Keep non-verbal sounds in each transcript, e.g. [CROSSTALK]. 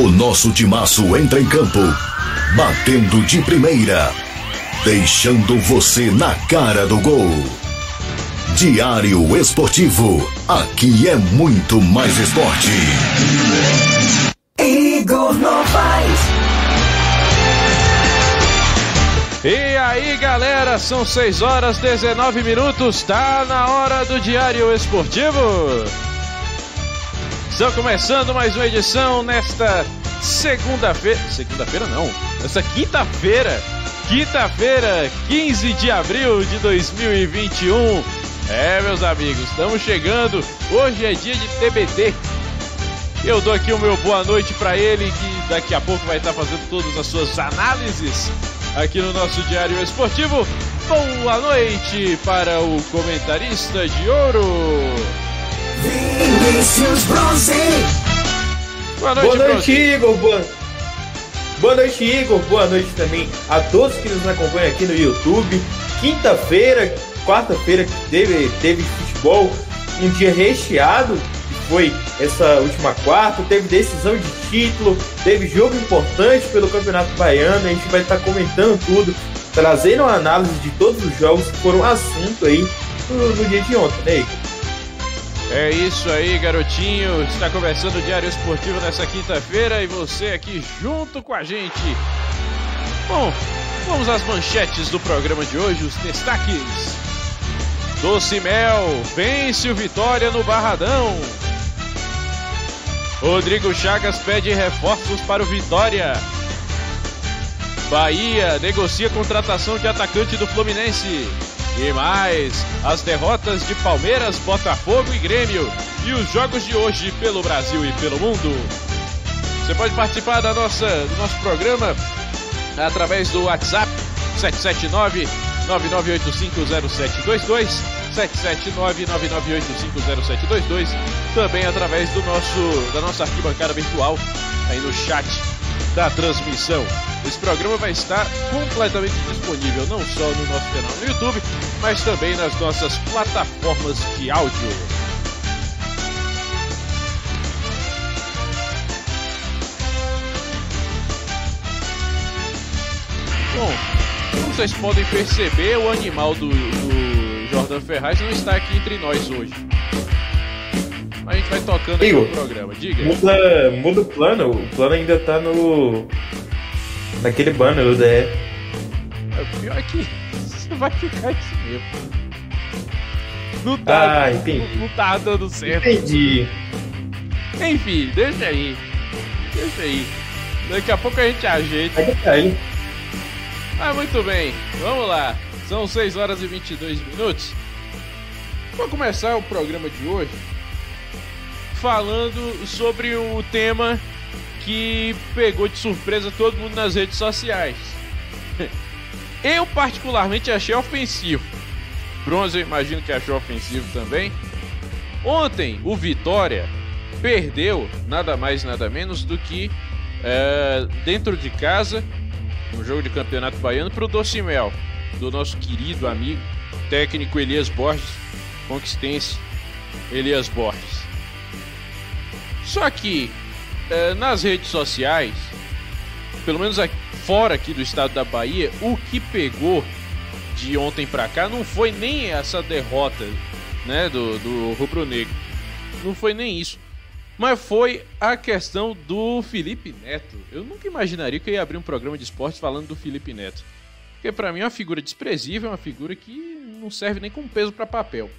O nosso timaço entra em campo, batendo de primeira, deixando você na cara do gol. Diário Esportivo, aqui é muito mais esporte. Igor Novaes. E aí, galera, são 6 horas 19 minutos, tá na hora do Diário Esportivo. Estão começando mais uma edição nesta segunda-feira. Segunda-feira não, nesta quinta-feira. Quinta-feira, 15 de abril de 2021. É, meus amigos, estamos chegando. Hoje é dia de TBT. Eu dou aqui o meu boa noite para ele, que daqui a pouco vai estar fazendo todas as suas análises aqui no nosso Diário Esportivo. Boa noite para o comentarista de ouro. Vinícius Bronze. Boa noite, Boa noite, Bronze. Igor. Boa... Boa noite, Igor. Boa noite também a todos que nos acompanham aqui no YouTube. Quinta-feira, quarta-feira, teve, teve futebol, um dia recheado, que foi essa última quarta. Teve decisão de título, teve jogo importante pelo Campeonato Baiano. A gente vai estar comentando tudo, trazendo uma análise de todos os jogos que foram assunto aí no, no dia de ontem, né, Igor? É isso aí, garotinho. Está começando o Diário Esportivo nessa quinta-feira e você aqui junto com a gente. Bom, vamos às manchetes do programa de hoje, os destaques. Doce Mel vence o Vitória no Barradão. Rodrigo Chagas pede reforços para o Vitória. Bahia negocia contratação de atacante do Fluminense. E mais, as derrotas de Palmeiras, Botafogo e Grêmio. E os jogos de hoje pelo Brasil e pelo mundo. Você pode participar da nossa, do nosso programa através do WhatsApp 779 99850722 779 99850722 também através do nosso da nossa arquibancada virtual aí no chat da transmissão. Esse programa vai estar completamente disponível não só no nosso canal no YouTube, mas também nas nossas plataformas de áudio. Bom, como vocês podem perceber, o animal do, do Jordan Ferraz não está aqui entre nós hoje. A gente vai tocando aqui Igor, no programa. Diga. Muda, muda o plano, o plano ainda tá no. Naquele banner do DE. É, O pior é que você vai ficar isso mesmo. Não tá, Ah, entendi. não, não tá dando certo. Entendi. Enfim, deixa aí. Deixa aí. Daqui a pouco a gente ajeita. Aí tá aí. Ah, muito bem. Vamos lá. São 6 horas e 22 minutos. Vou começar o programa de hoje falando sobre o tema que pegou de surpresa todo mundo nas redes sociais. [LAUGHS] Eu particularmente achei ofensivo. Bronze eu imagino que achou ofensivo também. Ontem o Vitória perdeu nada mais nada menos do que é, dentro de casa um jogo de campeonato baiano para o Docimel, do nosso querido amigo técnico Elias Borges, conquistense Elias Borges. Só que eh, nas redes sociais, pelo menos aqui, fora aqui do estado da Bahia, o que pegou de ontem para cá não foi nem essa derrota né, do, do Rubro Negro. Não foi nem isso. Mas foi a questão do Felipe Neto. Eu nunca imaginaria que eu ia abrir um programa de esporte falando do Felipe Neto. Porque pra mim é uma figura desprezível, é uma figura que não serve nem como peso para papel.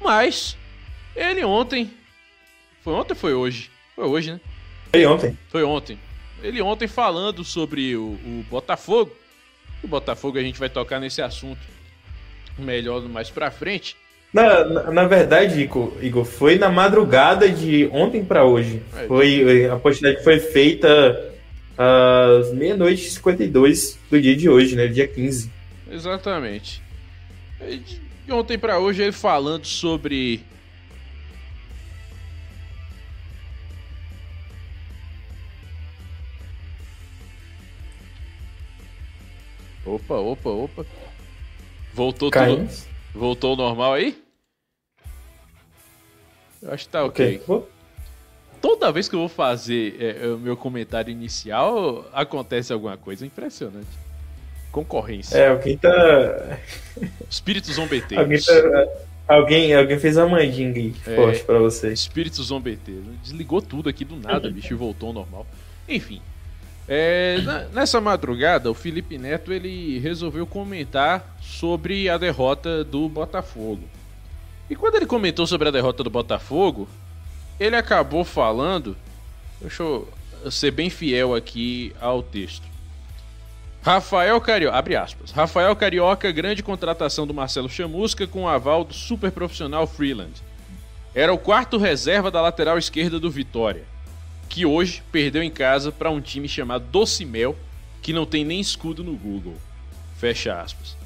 Mas ele ontem, foi ontem ou foi hoje? Foi hoje, né? Foi ontem. Foi ontem. Ele ontem falando sobre o, o Botafogo. O Botafogo a gente vai tocar nesse assunto melhor mais pra frente. Na, na, na verdade, Igor, Igor, foi na madrugada de ontem pra hoje. É. Foi, a postagem foi feita às meia-noite e 52 do dia de hoje, né? Dia 15. Exatamente. De ontem pra hoje ele falando sobre Opa, opa, opa. Voltou Caindo. tudo. Voltou ao normal aí? Eu acho que tá ok. Ok. Vou- toda vez que eu vou fazer é, o meu comentário inicial, acontece alguma coisa impressionante. Concorrência. É, alguém tá. Espíritos zombeteiros. Alguém, tá... alguém, alguém fez uma mandinga aí É. forte pra você. Espíritos zombeteiros. Desligou tudo aqui do nada, [LAUGHS] bicho, e voltou ao normal. Enfim. É, nessa madrugada, o Felipe Neto ele resolveu comentar sobre a derrota do Botafogo. E quando ele comentou sobre a derrota do Botafogo, ele acabou falando. Deixa eu ser bem fiel aqui ao texto. Rafael Carioca, abre aspas. Rafael Carioca, grande contratação do Marcelo Chamusca com o aval do super profissional Freeland. Era o quarto reserva da lateral esquerda do Vitória, que hoje perdeu em casa para um time chamado Docimel, que não tem nem escudo no Google. Fecha aspas.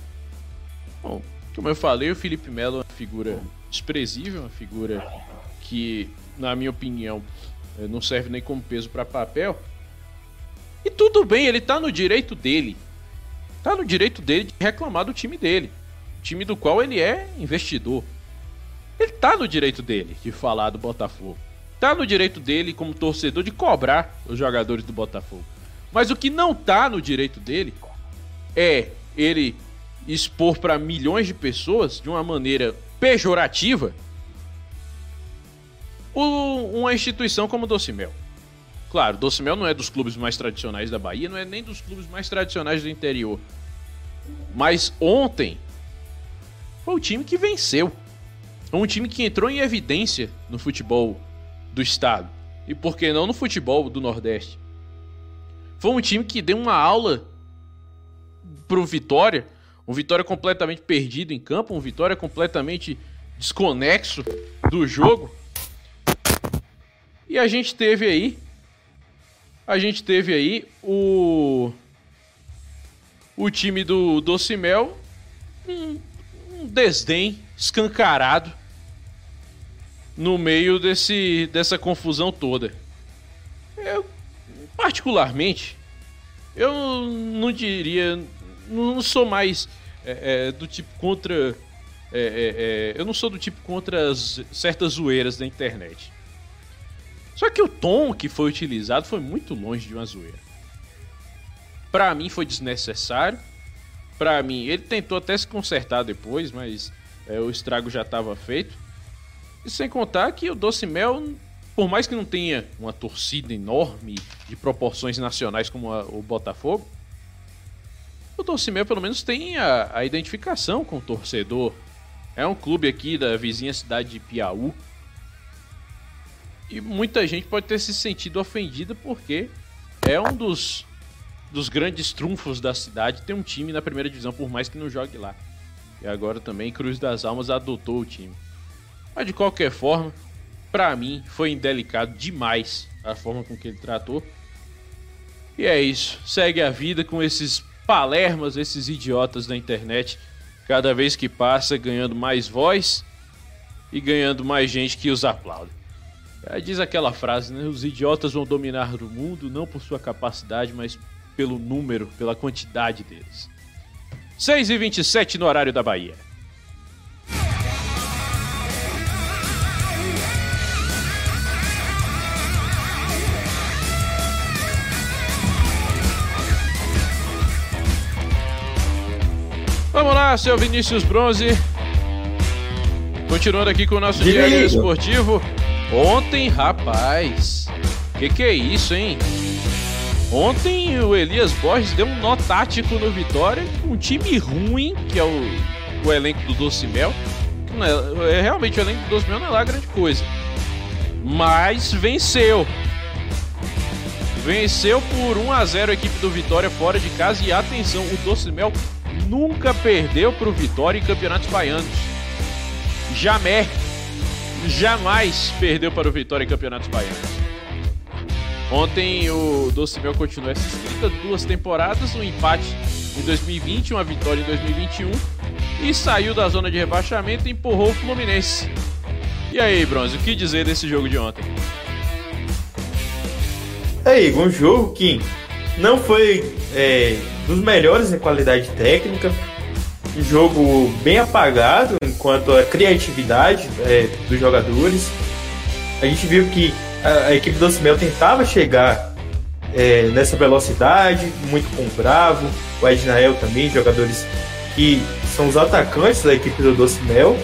Bom, como eu falei, o Felipe Melo é uma figura desprezível, uma figura que, na minha opinião, eh, não serve nem como peso para papel. E tudo bem, ele tá no direito dele. Tá no direito dele de reclamar do time dele. Time do qual ele é investidor. Ele tá no direito dele de falar do Botafogo. Tá no direito dele, como torcedor, de cobrar os jogadores do Botafogo. Mas o que não tá no direito dele é ele expor para milhões de pessoas de uma maneira pejorativa uma instituição como o Docimel. Claro, o Docimel não é dos clubes mais tradicionais da Bahia, não é nem dos clubes mais tradicionais do interior. Mas ontem foi o time que venceu. Um time que entrou em evidência no futebol do estado. E por que não no futebol do Nordeste? Foi um time que deu uma aula pro Vitória. Um Vitória completamente perdido em campo, um Vitória completamente desconexo do jogo. E a gente teve aí. A gente teve aí o. O time do Docimel. Um, um desdém escancarado no meio desse, dessa confusão toda. Eu, particularmente, eu não diria. Não sou mais é, é, do tipo contra. é, é, é, eu não sou do tipo contra as certas zoeiras da internet. Só que o tom que foi utilizado foi muito longe de uma zoeira. Pra mim foi desnecessário. Pra mim, ele tentou até se consertar depois, mas é, o estrago já estava feito. Sem contar que o Doce Mel, por mais que não tenha uma torcida enorme de proporções nacionais como a- o Botafogo, o Doce Mel pelo menos tem a, a identificação com o torcedor. É um clube aqui da vizinha cidade de Piauí. E muita gente pode ter se sentido ofendida porque é um dos, dos grandes trunfos da cidade ter um time na primeira divisão, por mais que não jogue lá. E agora também Cruz das Almas adotou o time. Mas de qualquer forma, pra mim foi indelicado demais a forma com que ele tratou. E é isso. Segue a vida com esses palermas, esses idiotas da internet, cada vez que passa ganhando mais voz e ganhando mais gente que os aplaude. Aí diz aquela frase, né? Os idiotas vão dominar o mundo não por sua capacidade, mas pelo número, pela quantidade deles. 6 e 27 no horário da Bahia. Vamos lá, seu Vinícius Bronze. Continuando aqui com o nosso Diga diário esportivo. Ontem, rapaz, que que é isso, hein? Ontem o Elias Borges deu um nó tático no Vitória, um time ruim, que é o, o elenco do Doce Mel. que não é, é, realmente o elenco do Doce Mel não é lá grande coisa. Mas venceu. Venceu por 1 a 0 a equipe do Vitória fora de casa e atenção, o Doce Mel nunca perdeu pro Vitória em campeonatos baianos. Jamais, jamais perdeu para o Vitória em campeonatos baianos. Ontem o Doce Mel continuou essa escrita, duas temporadas, um empate em 2020, uma vitória em 2021 e saiu da zona de rebaixamento e empurrou o Fluminense. E aí, Bronze, o que dizer desse jogo de ontem? É, Igor, um jogo que não foi é, dos melhores em qualidade técnica, um jogo bem apagado enquanto a criatividade é, dos jogadores. A gente viu que a, a equipe do Cimel tentava chegar é, nessa velocidade, muito com o Bravo, o Ednael também, jogadores que são os atacantes da equipe do Doce Mel.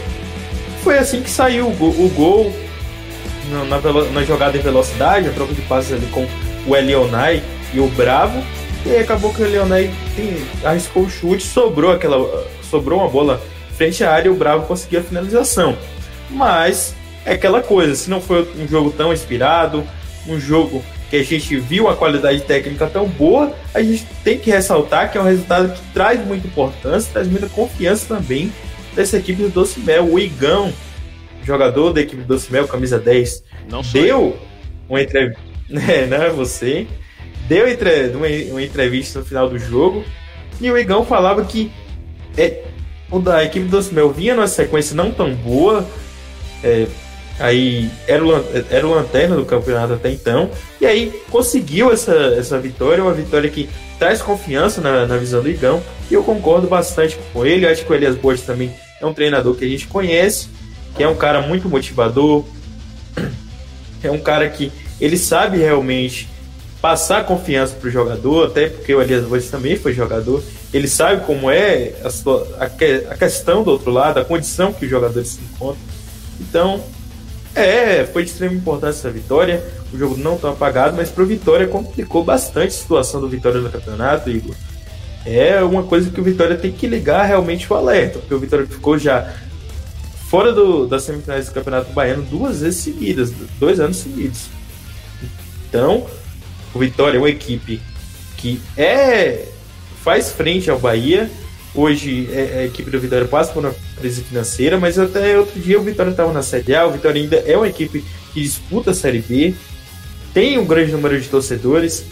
Foi assim que saiu o gol, o gol na, na, na, jogada em velocidade, a troca de passes ali com o Elionai e o Bravo. E aí acabou que o Elionai arriscou o chute, sobrou aquela. Sobrou uma bola frente à área e o Bravo conseguiu a finalização. Mas é aquela coisa, se não foi um jogo tão inspirado, um jogo que a gente viu a qualidade técnica tão boa, a gente tem que ressaltar que é um resultado que traz muita importância, traz muita confiança também dessa equipe do Doce Mel. O Igão, jogador da equipe do Doce Mel, camisa 10, não deu uma entrevista. [LAUGHS] É, não é você. Deu uma, uma entrevista no final do jogo e o Igão falava que é, o da equipe do Mel vinha numa sequência não tão boa. É, Aí era o, era o lanterna do campeonato até então. E aí conseguiu essa, essa vitória, uma vitória que traz confiança na, na visão do Igão. E eu concordo bastante com ele. Acho que o Elias Borges também é um treinador que a gente conhece, que é um cara muito motivador. [CLEARS THROAT] É um cara que ele sabe realmente passar confiança para o jogador, até porque o Elias Borges também foi jogador. Ele sabe como é a, a, a questão do outro lado, a condição que os jogadores se encontram. Então, é, foi de extrema importância essa vitória. O jogo não tão apagado, mas pro Vitória complicou bastante a situação do Vitória no campeonato, Igor. É uma coisa que o Vitória tem que ligar realmente o alerta, porque o Vitória ficou já fora do, das semifinais do Campeonato Baiano duas vezes seguidas, dois anos seguidos. Então, o Vitória é uma equipe que é faz frente ao Bahia, Hoje é, a equipe do Vitória passa por uma crise financeira, mas até outro dia o Vitória estava na Série A. O Vitória ainda é uma equipe que disputa a Série B, tem um grande número de torcedores.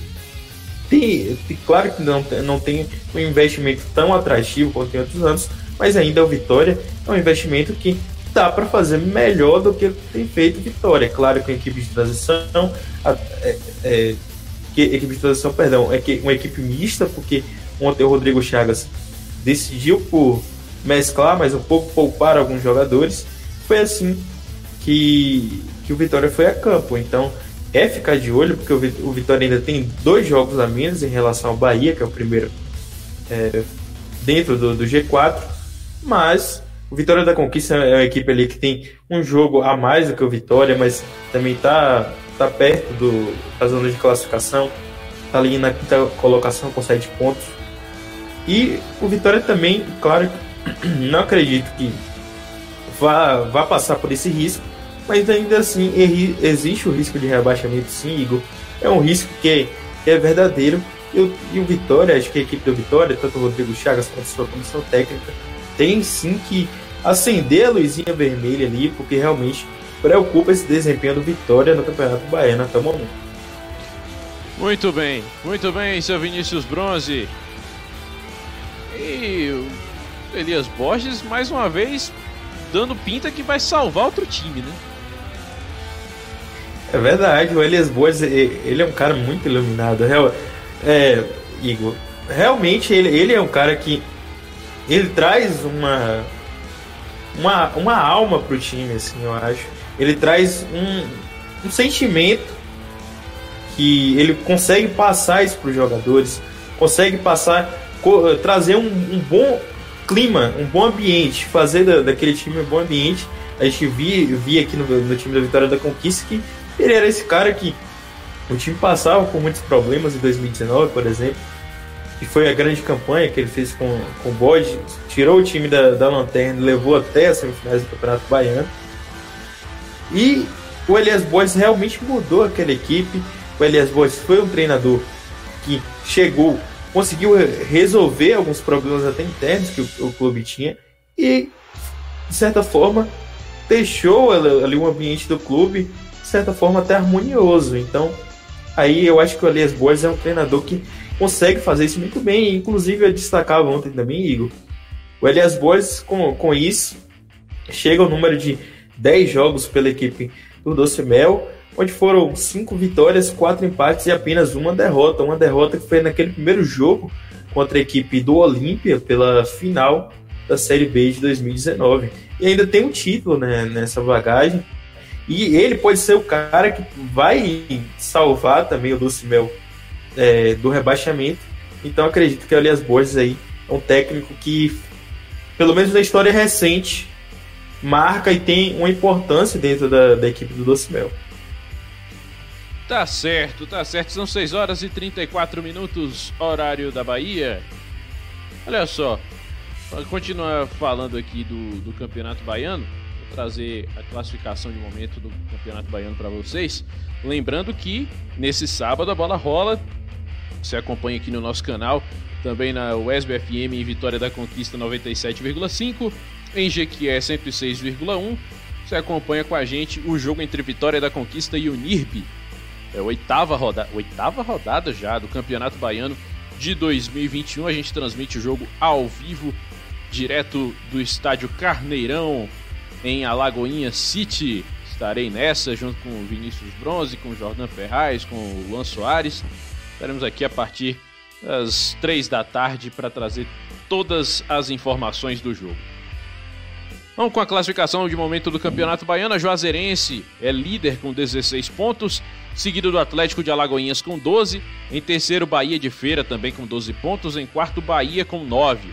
Tem, claro que não, não tem um investimento tão atrativo quanto em outros anos, mas ainda o Vitória é um investimento que dá para fazer melhor do que tem feito Vitória. Claro que a equipe de transição, a, é, é, que, equipe de transição, perdão, é que uma equipe mista, porque ontem o Rodrigo Chagas decidiu por mesclar, mas um pouco poupar alguns jogadores. Foi assim que, que o Vitória foi a campo. Então é ficar de olho, porque o Vitória ainda tem dois jogos a menos em relação ao Bahia, que é o primeiro é, dentro do, do G4. Mas o Vitória da Conquista é uma equipe ali que tem um jogo a mais do que o Vitória, mas também está tá perto do, da zona de classificação. Está ali na quinta colocação com sete pontos. E o Vitória também, claro, [CLEARS THROAT] não acredito que vá, vá passar por esse risco, mas ainda assim existe o risco de rebaixamento, sim, Igor. É um risco que é verdadeiro. E o, e o Vitória, acho que a equipe do Vitória, tanto o Rodrigo Chagas quanto a sua comissão técnica, tem sim que acender a luzinha vermelha ali, porque realmente preocupa esse desempenho do Vitória no Campeonato Baiano até o momento. Muito bem, muito bem, seu Vinícius Bronze. E o Elias Borges, mais uma vez, dando pinta que vai salvar outro time, né? É verdade, o Elias Borges, ele é um cara muito iluminado. É, Igor, realmente ele, ele é um cara que ele traz uma, uma, uma alma pro time, assim, eu acho. Ele traz um, um sentimento que ele consegue passar isso pros jogadores, consegue passar trazer um, um, bom clima, um bom ambiente, fazer da, daquele time um bom ambiente. A gente via, via aqui no, no time da Vitória da Conquista que ele era esse cara que o time passava por muitos problemas em 2019, por exemplo, que foi a grande campanha que ele fez com, com o Bode, tirou o time da, da lanterna, levou até as semifinais do Campeonato Baiano. E o Elias Boys realmente mudou aquela equipe. O Elias Boys foi um treinador que chegou conseguiu resolver alguns problemas até internos que o, o clube tinha e, de certa forma, deixou ali o ambiente do clube, de certa forma, até harmonioso. Então, aí eu acho que o Elias Boas é um treinador que consegue fazer isso muito bem. Inclusive, eu destacava ontem também, Igor. O Elias Boas, com, com isso, chega ao número de 10 jogos pela equipe do Doce Mel onde foram cinco vitórias, quatro empates e apenas uma derrota. Uma derrota que foi naquele primeiro jogo contra a equipe do Olímpia pela final da Série B de 2019. E ainda tem um título né, nessa bagagem. E ele pode ser o cara que vai salvar também o Lucimel é, do rebaixamento. Então acredito que o Elias Borges aí é um técnico que, pelo menos na história recente, marca e tem uma importância dentro da, da equipe do Docimel. Tá certo, tá certo. São 6 horas e 34 minutos, horário da Bahia. Olha só, continuar falando aqui do, do Campeonato Baiano, vou trazer a classificação de momento do Campeonato Baiano para vocês. Lembrando que nesse sábado a bola rola. Você acompanha aqui no nosso canal, também na USB FM em Vitória da Conquista 97,5, em Jequié 106,1. Você acompanha com a gente o jogo entre Vitória da Conquista e Unirb. É a oitava rodada, oitava rodada já do Campeonato Baiano de 2021. A gente transmite o jogo ao vivo, direto do estádio Carneirão, em Alagoinha City. Estarei nessa junto com o Vinícius Bronze, com o Jordan Ferraz, com o Luan Soares. Estaremos aqui a partir das três da tarde para trazer todas as informações do jogo. Vamos com a classificação de momento do Campeonato Baiano. A Juazeirense é líder com 16 pontos, seguido do Atlético de Alagoinhas com 12. Em terceiro, Bahia de Feira também com 12 pontos. Em quarto, Bahia com 9.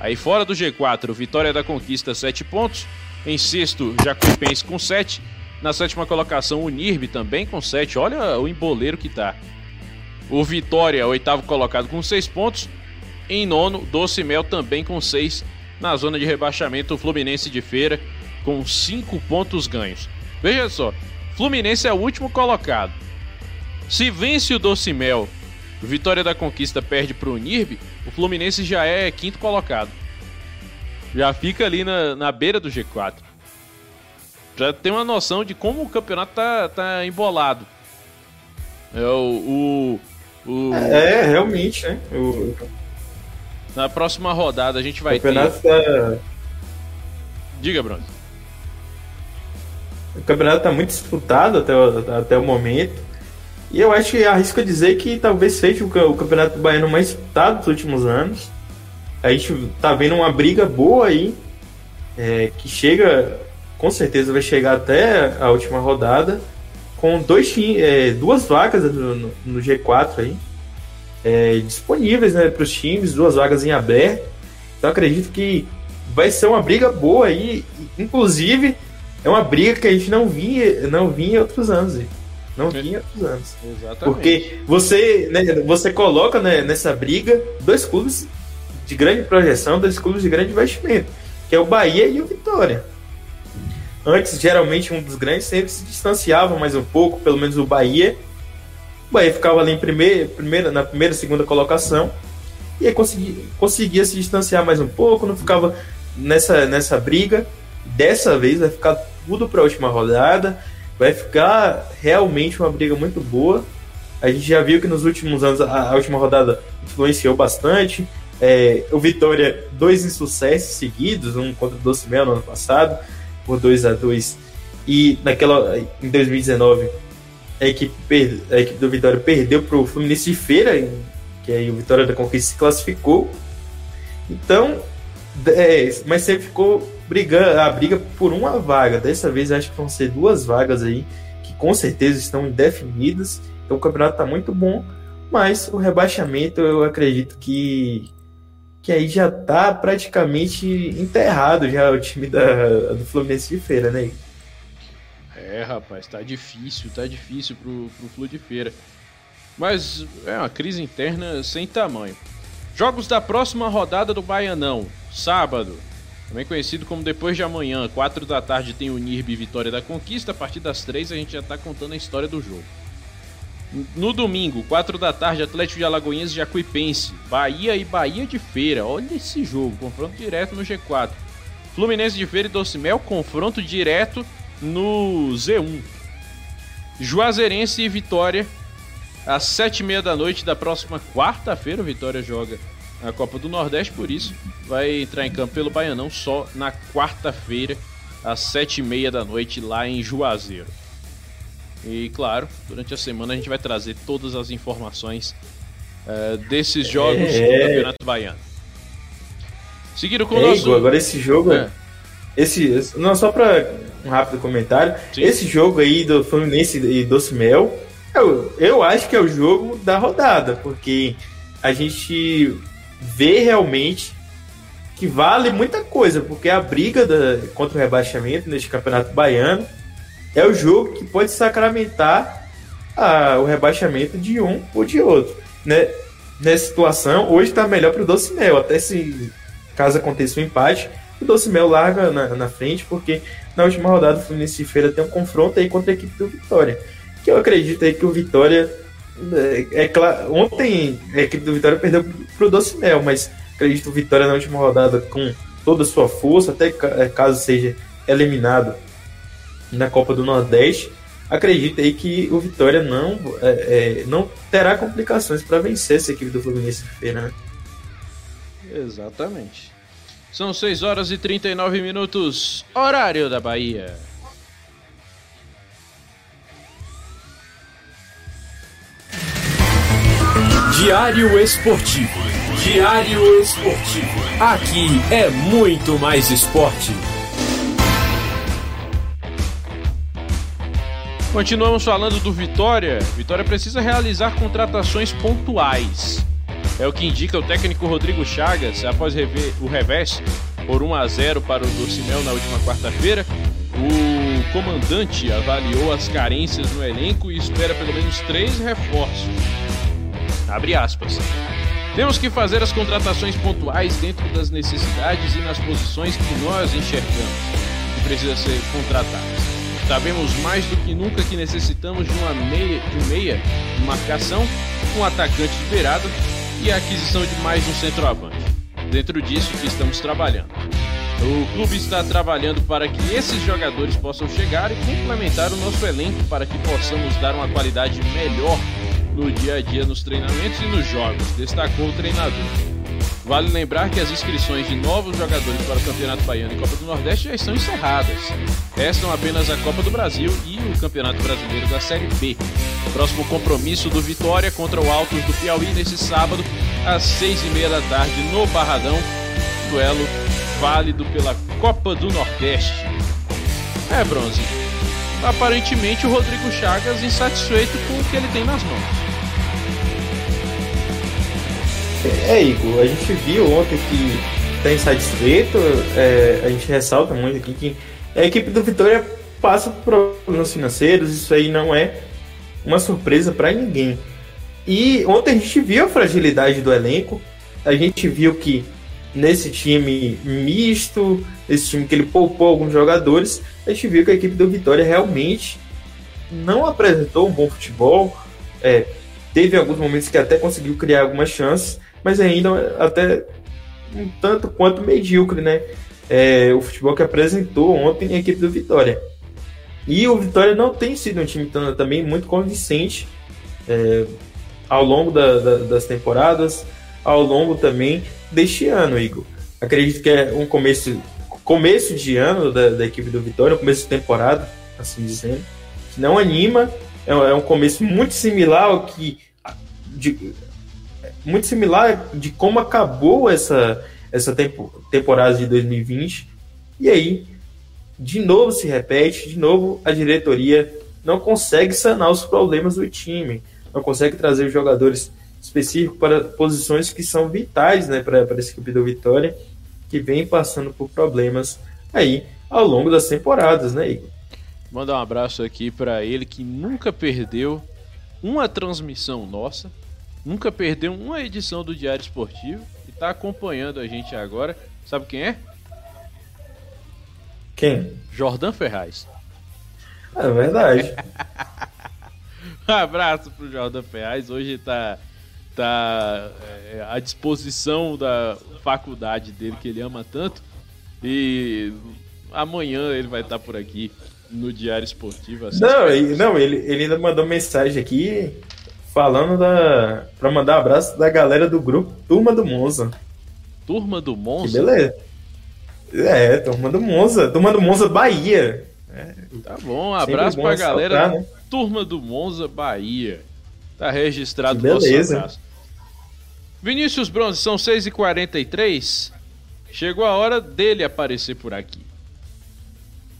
Aí fora do G4, Vitória da Conquista 7 pontos. Em sexto, Jacuipense com 7. Na sétima colocação, o Nirbe também com 7. Olha o emboleiro que tá. O Vitória, oitavo colocado com 6 pontos. Em nono, Doce Mel também com 6 na zona de rebaixamento, o Fluminense de Feira com 5 pontos ganhos. Veja só, Fluminense é o último colocado. Se vence o Docimel, Vitória da Conquista perde para o Nirb, o Fluminense já é quinto colocado. Já fica ali na, na beira do G4. Já tem uma noção de como o campeonato tá, tá embolado. É o. o, o... É, realmente, né? O na próxima rodada a gente vai ter. Tá... Diga, Bruno. O campeonato está muito disputado até o, até o momento. E eu acho que arrisco dizer que talvez seja o, campeonato baiano mais disputado dos últimos anos. A gente tá vendo uma briga boa aí, é, que chega, com certeza vai chegar até a última rodada, com dois, é, duas vagas no, no, no G4 aí é, disponíveis né, para os times, duas vagas em aberto. Então acredito que vai ser uma briga boa aí. Inclusive, é uma briga que a gente não vinha, não vinha em outros anos. Não vinha em outros anos. Exatamente. Porque você, né, você coloca né, nessa briga dois clubes de grande projeção, dois clubes de grande investimento, que é o Bahia e o Vitória. Antes, geralmente, um dos grandes sempre se distanciava mais um pouco, pelo menos o Bahia Bahia ficava ali em primeira, primeira, na primeira, segunda colocação. E aí conseguia, conseguia se distanciar mais um pouco, não ficava nessa, nessa briga. Dessa vez vai ficar tudo para a última rodada. Vai ficar realmente uma briga muito boa. A gente já viu que nos últimos anos a, a última rodada influenciou bastante. É, o Vitória, dois insucessos seguidos, um contra o Doce Mel no ano passado, por 2 a 2 E naquela, em 2019 a equipe, a equipe do Vitória perdeu para o Fluminense de Feira, que aí o Vitória da Conquista se classificou. Então, é, mas sempre ficou brigando, a briga por uma vaga. Dessa vez acho que vão ser duas vagas aí, que com certeza estão indefinidas. Então o campeonato está muito bom, mas o rebaixamento eu acredito que que aí já está praticamente enterrado já o time da, do Fluminense de Feira, né? É, rapaz, tá difícil, tá difícil pro, pro Flu de Feira. Mas é uma crise interna sem tamanho. Jogos da próxima rodada do Baianão, sábado. Também conhecido como depois de amanhã, 4 da tarde tem o NIRB Vitória da Conquista. A partir das 3 a gente já tá contando a história do jogo. No domingo, 4 da tarde, Atlético de Alagoinhas e Jacuipense. Bahia e Bahia de Feira. Olha esse jogo, confronto direto no G4. Fluminense de Feira e Docimel, confronto direto no Z1. Juazeirense e Vitória, às sete e meia da noite da próxima quarta-feira, o Vitória joga a Copa do Nordeste, por isso vai entrar em campo pelo Baianão só na quarta-feira, às sete e meia da noite, lá em Juazeiro. E claro, durante a semana a gente vai trazer todas as informações uh, desses jogos é... do Campeonato Baiano. Seguindo com o nosso. agora esse jogo. É. Esse, não, só pra um rápido comentário. Sim. Esse jogo aí do Fluminense e Doce Mel, eu, eu acho que é o jogo da rodada, porque a gente vê realmente que vale muita coisa, porque a briga da, contra o rebaixamento neste campeonato baiano é o jogo que pode sacramentar a- o rebaixamento de um ou de outro. Né? Nessa situação, hoje está melhor para o Doce Mel, até se caso aconteça um empate, o Doce Mel larga na, na frente, porque na última rodada o Fluminense de Feira tem um confronto aí contra a equipe do Vitória. Que eu acredito aí que o Vitória. É, é claro, ontem a equipe do Vitória perdeu pro Doce Mel, mas acredito o Vitória na última rodada com toda a sua força, até é, caso seja eliminado na Copa do Nordeste. Acredito aí que o Vitória não, é, é, não terá complicações para vencer essa equipe do Fluminense de Feira, né? Exatamente. São 6 horas e 39 minutos, horário da Bahia. Diário Esportivo. Diário Esportivo. Aqui é muito mais esporte. Continuamos falando do Vitória. Vitória precisa realizar contratações pontuais. É o que indica o técnico Rodrigo Chagas após rever o revés por 1 a 0 para o Docimel na última quarta-feira. O comandante avaliou as carências no elenco e espera pelo menos três reforços. Abre aspas. Temos que fazer as contratações pontuais dentro das necessidades e nas posições que nós enxergamos que precisa ser contratadas. Sabemos mais do que nunca que necessitamos de uma meia, de meia de marcação, um atacante de beirada e a aquisição de mais um centroavante. Dentro disso que estamos trabalhando. O clube está trabalhando para que esses jogadores possam chegar e complementar o nosso elenco para que possamos dar uma qualidade melhor no dia a dia nos treinamentos e nos jogos, destacou o treinador. Vale lembrar que as inscrições de novos jogadores para o Campeonato Baiano e Copa do Nordeste já estão encerradas. Restam apenas a Copa do Brasil e o Campeonato Brasileiro da Série B. Próximo compromisso do Vitória contra o Altos do Piauí nesse sábado, às seis e meia da tarde, no Barradão. Duelo válido pela Copa do Nordeste. É, Bronze. Aparentemente o Rodrigo Chagas insatisfeito com o que ele tem nas mãos. É, Igor, a gente viu ontem que está insatisfeito, é, a gente ressalta muito aqui que a equipe do Vitória passa por problemas financeiros, isso aí não é uma surpresa para ninguém. E ontem a gente viu a fragilidade do elenco, a gente viu que nesse time misto, esse time que ele poupou alguns jogadores, a gente viu que a equipe do Vitória realmente não apresentou um bom futebol, é, teve alguns momentos que até conseguiu criar algumas chances, mas ainda até um tanto quanto medíocre, né? É, o futebol que apresentou ontem a equipe do Vitória. E o Vitória não tem sido um time também muito convincente é, ao longo da- da- das temporadas, ao longo também deste ano, Igor. Acredito que é um começo, começo de ano da, da equipe do Vitória, um começo de temporada, assim dizendo, que não anima. É, um- é um começo muito similar ao que de- muito similar de como acabou essa, essa tempo, temporada de 2020. E aí, de novo se repete, de novo a diretoria não consegue sanar os problemas do time, não consegue trazer os jogadores específicos para posições que são vitais né, para essa equipe do Vitória, que vem passando por problemas aí ao longo das temporadas, né, Igor? Mandar um abraço aqui pra ele que nunca perdeu uma transmissão nossa, nunca perdeu uma edição do Diário Esportivo e tá acompanhando a gente agora. Sabe quem é? Quem? Jordan Ferraz. É verdade. [LAUGHS] Um abraço pro Jordan Ferraz. Hoje tá, tá é, à disposição da faculdade dele que ele ama tanto. E amanhã ele vai estar por aqui no Diário Esportivo. Não, ele, não ele, ele ainda mandou mensagem aqui falando da. pra mandar um abraço da galera do grupo Turma do Monza. Turma do Que Monza. beleza. É, Turma do Monza. Turma do Monza Bahia. Tá bom, um abraço bom pra galera né? Turma do Monza, Bahia. Tá registrado o nosso abraço. Vinícius Bronze, são 6h43. Chegou a hora dele aparecer por aqui.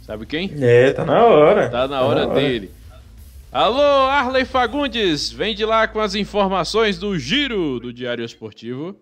Sabe quem? É, tá na hora. Tá na hora dele. Alô, Arley Fagundes, vem de lá com as informações do giro do Diário Esportivo.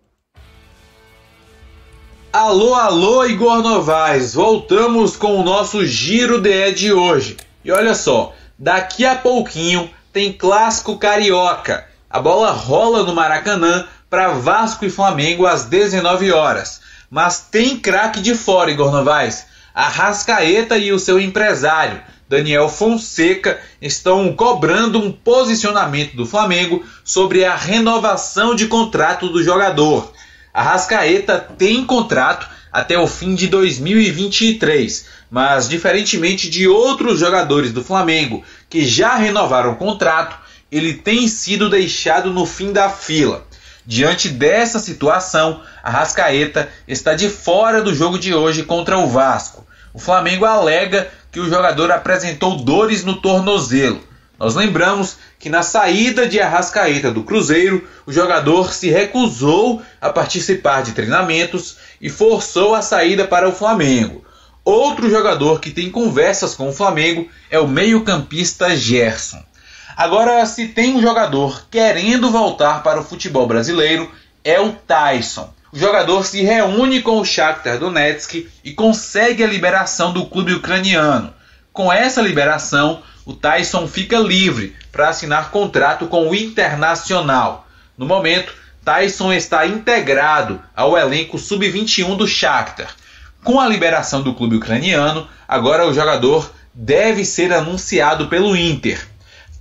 Alô, alô, Igor Novaes, voltamos com o nosso giro DE de hoje. E olha só, daqui a pouquinho tem clássico carioca. A bola rola no Maracanã para Vasco e Flamengo às 19 horas. Mas tem craque de fora, Igor Novaes. A Rascaeta e o seu empresário, Daniel Fonseca, estão cobrando um posicionamento do Flamengo sobre a renovação de contrato do jogador. A Rascaeta tem contrato até o fim de 2023, mas diferentemente de outros jogadores do Flamengo que já renovaram o contrato, ele tem sido deixado no fim da fila. Diante dessa situação, a Rascaeta está de fora do jogo de hoje contra o Vasco. O Flamengo alega que o jogador apresentou dores no tornozelo. Nós lembramos que na saída de Arrascaeta do Cruzeiro, o jogador se recusou a participar de treinamentos e forçou a saída para o Flamengo. Outro jogador que tem conversas com o Flamengo é o meio-campista Gerson. Agora, se tem um jogador querendo voltar para o futebol brasileiro, é o Tyson. O jogador se reúne com o Shakhtar Donetsk e consegue a liberação do clube ucraniano. Com essa liberação, o Tyson fica livre para assinar contrato com o Internacional. No momento, Tyson está integrado ao elenco sub-21 do Shakhtar. Com a liberação do clube ucraniano, agora o jogador deve ser anunciado pelo Inter.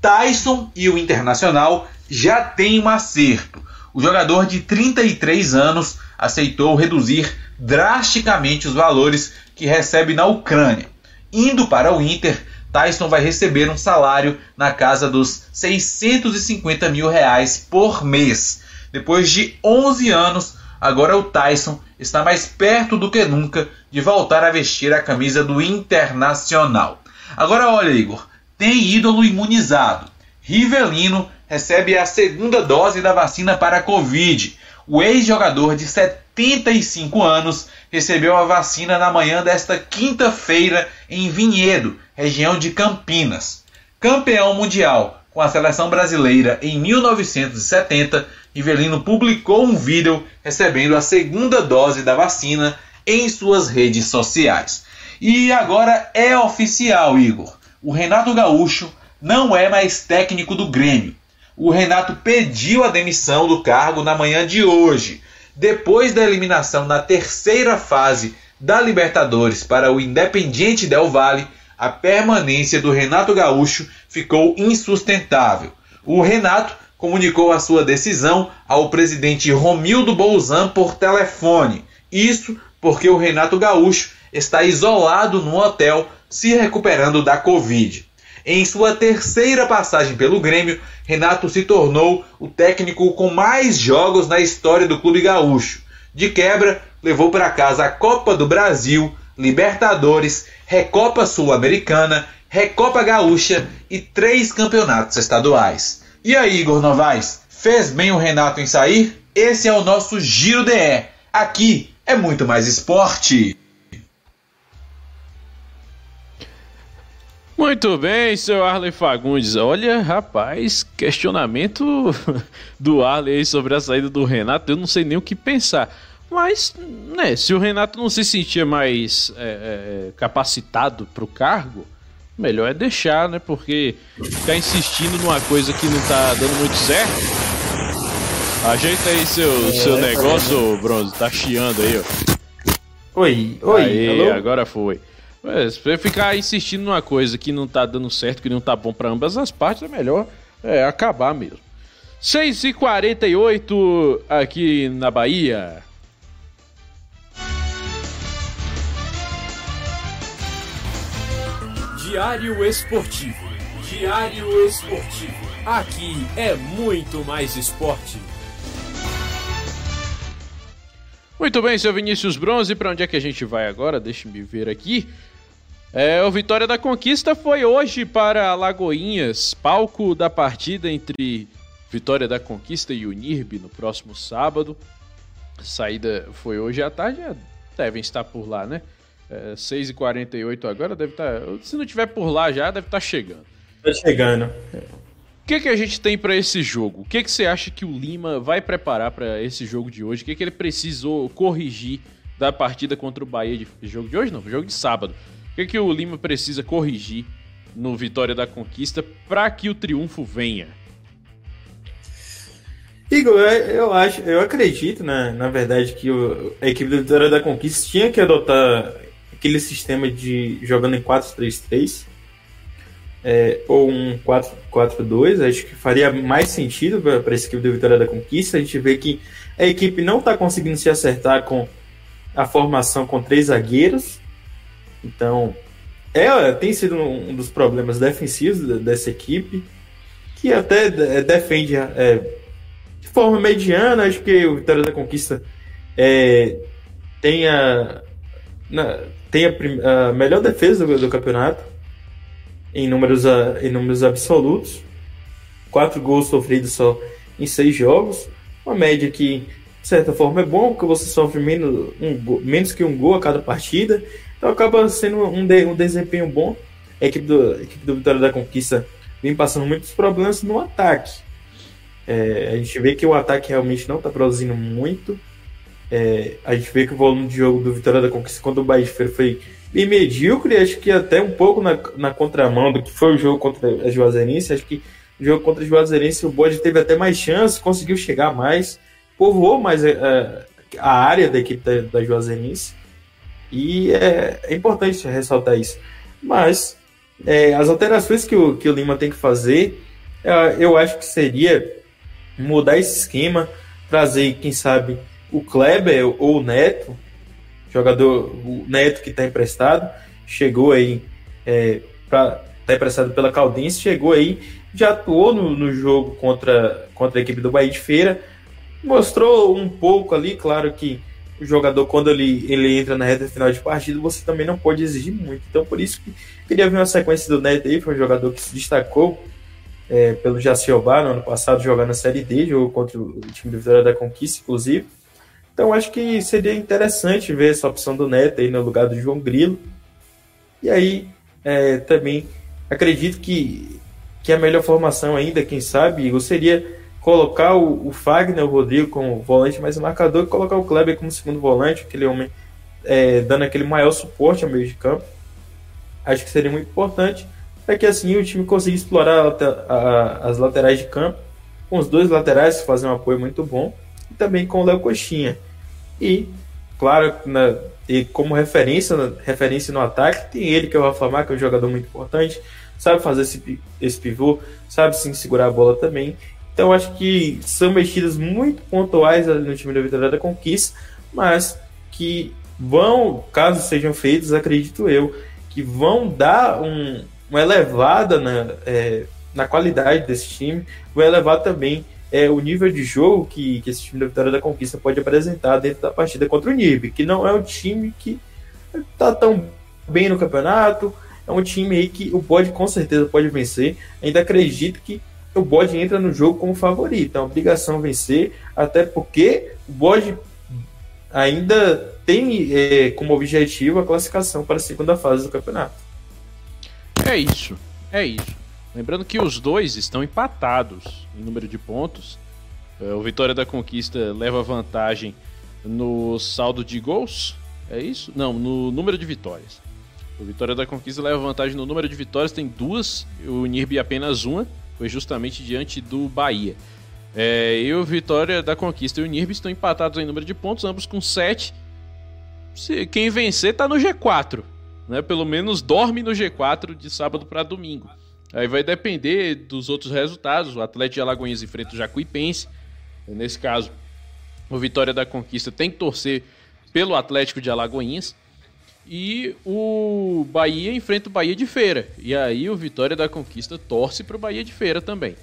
Tyson e o Internacional já têm um acerto. O jogador de 33 anos aceitou reduzir drasticamente os valores que recebe na Ucrânia. Indo para o Inter, Tyson vai receber um salário na casa dos 650 mil reais por mês. Depois de 11 anos, agora o Tyson está mais perto do que nunca de voltar a vestir a camisa do Internacional. Agora olha, Igor, tem ídolo imunizado. Rivelino recebe a segunda dose da vacina para a Covid. O ex-jogador de 75 anos recebeu a vacina na manhã desta quinta-feira em Vinhedo, região de Campinas. Campeão mundial com a seleção brasileira em 1970, Rivelino publicou um vídeo recebendo a segunda dose da vacina em suas redes sociais. E agora é oficial, Igor o Renato Gaúcho não é mais técnico do Grêmio. O Renato pediu a demissão do cargo na manhã de hoje, depois da eliminação na terceira fase da Libertadores para o Independiente Del Valle, a permanência do Renato Gaúcho ficou insustentável. O Renato comunicou a sua decisão ao presidente Romildo Bolzan por telefone. Isso porque o Renato Gaúcho está isolado no hotel se recuperando da Covid. Em sua terceira passagem pelo Grêmio, Renato se tornou o técnico com mais jogos na história do clube gaúcho. De quebra, levou para casa a Copa do Brasil, Libertadores, Recopa Sul-Americana, Recopa Gaúcha e três campeonatos estaduais. E aí, Igor Novaes, fez bem o Renato em sair? Esse é o nosso Giro DE. Aqui é muito mais esporte. Muito bem, seu Arley Fagundes. Olha, rapaz, questionamento [LAUGHS] do Arley sobre a saída do Renato, eu não sei nem o que pensar. Mas, né, se o Renato não se sentia mais é, é, capacitado para o cargo, melhor é deixar, né? Porque ficar insistindo numa coisa que não tá dando muito certo. Ajeita aí seu, é, seu negócio, Bronze, tá chiando aí, ó. Oi, oi, aí, agora foi. É, se você ficar insistindo numa coisa que não tá dando certo, que não tá bom para ambas as partes, é melhor é, acabar mesmo. 6h48 aqui na Bahia. Diário Esportivo. Diário Esportivo. Aqui é muito mais esporte. Muito bem, seu Vinícius Bronze, para onde é que a gente vai agora? Deixe-me ver aqui. É, o Vitória da Conquista foi hoje para Lagoinhas, palco da partida entre Vitória da Conquista e Unirb no próximo sábado. A saída foi hoje à tarde, devem estar por lá, né? É, 6h48 agora, deve estar. Tá, se não tiver por lá já, deve estar tá chegando. Tá chegando. O que, que a gente tem para esse jogo? O que, que você acha que o Lima vai preparar para esse jogo de hoje? O que, que ele precisou corrigir da partida contra o Bahia de jogo de hoje? Não, jogo de sábado. O que, que o Lima precisa corrigir no Vitória da Conquista para que o triunfo venha? Igor, eu acho, eu acredito, né, na verdade, que o, a equipe do Vitória da Conquista tinha que adotar aquele sistema de jogando em 4-3-3 é, ou um 4-4-2, acho que faria mais sentido para essa equipe do Vitória da Conquista. A gente vê que a equipe não está conseguindo se acertar com a formação com três zagueiros, então é, tem sido um dos problemas defensivos dessa equipe, que até é, defende é, de forma mediana. Acho que o Vitória da Conquista é, tem a, na, tem a, a, melhor defesa do, do campeonato em números, em números absolutos. Quatro gols sofridos só em seis jogos. Uma média que, de certa forma, é bom, porque você sofre menos, um, menos que um gol a cada partida. Então acaba sendo um, de, um desempenho bom. A equipe, do, a equipe do Vitória da Conquista vem passando muitos problemas no ataque. É, a gente vê que o ataque realmente não está produzindo muito. É, a gente vê que o volume de jogo do Vitória da Conquista contra o Bahia de Feira foi bem medíocre, acho que até um pouco na, na contramão do que foi o jogo contra a Juazeirense. Acho que o jogo contra a Juazeirense o Bode teve até mais chance, conseguiu chegar mais, povoou mais a, é, a, a área da equipe da, da Juazeirense. E é, é, importante ressaltar isso. Mas é, as alterações que o, que o Lima tem que fazer, é, eu acho que seria mudar esse esquema, trazer, quem sabe, o Kleber ou o Neto, jogador, o Neto que está emprestado, chegou aí é, para tá emprestado pela Caldense, chegou aí, já atuou no, no jogo contra, contra a equipe do Bahia de Feira, mostrou um pouco ali, claro que o jogador, quando ele, ele entra na reta final de partida, você também não pode exigir muito. Então, por isso que queria ver uma sequência do Neto aí, foi um jogador que se destacou é, pelo Jaciobá no ano passado, jogar na Série D, jogou contra o time do Vitória da Conquista, inclusive. Então acho que seria interessante ver essa opção do Neto aí no lugar do João Grilo. E aí é, também acredito que, que a melhor formação ainda, quem sabe, seria colocar o, o Fagner, o Rodrigo como volante mais marcador e colocar o Kleber como segundo volante, aquele homem é, dando aquele maior suporte ao meio de campo. Acho que seria muito importante para que assim o time consiga explorar a, a, as laterais de campo, com os dois laterais fazer um apoio muito bom, e também com o Léo Coxinha. E, claro, na, e como referência, referência no ataque, tem ele que é o Rafa Mar, que é um jogador muito importante, sabe fazer esse, esse pivô, sabe sim segurar a bola também. Então acho que são mexidas muito pontuais no time da Vitória da Conquista, mas que vão, caso sejam feitas, acredito eu, que vão dar um, uma elevada na, é, na qualidade desse time, vai elevar também é, o nível de jogo que, que esse time da Vitória da Conquista pode apresentar dentro da partida contra o NIB, que não é um time que está tão bem no campeonato, é um time aí que o Bode com certeza pode vencer. Ainda acredito que o Bode entra no jogo como favorito, é uma obrigação vencer, até porque o Bode ainda tem é, como objetivo a classificação para a segunda fase do campeonato. É isso, é isso. Lembrando que os dois estão empatados em número de pontos. É, o Vitória da Conquista leva vantagem no saldo de gols. É isso? Não, no número de vitórias. O Vitória da Conquista leva vantagem no número de vitórias, tem duas. O Nirbi apenas uma. Foi justamente diante do Bahia. É, e o Vitória da Conquista e o Nirbi estão empatados em número de pontos, ambos com sete. Se, quem vencer tá no G4 né? Pelo menos dorme no G4 de sábado para domingo. Aí vai depender dos outros resultados. O Atlético de Alagoinhas enfrenta o Jacuipense. Nesse caso, o Vitória da Conquista tem que torcer pelo Atlético de Alagoinhas. E o Bahia enfrenta o Bahia de Feira. E aí o Vitória da Conquista torce para o Bahia de Feira também.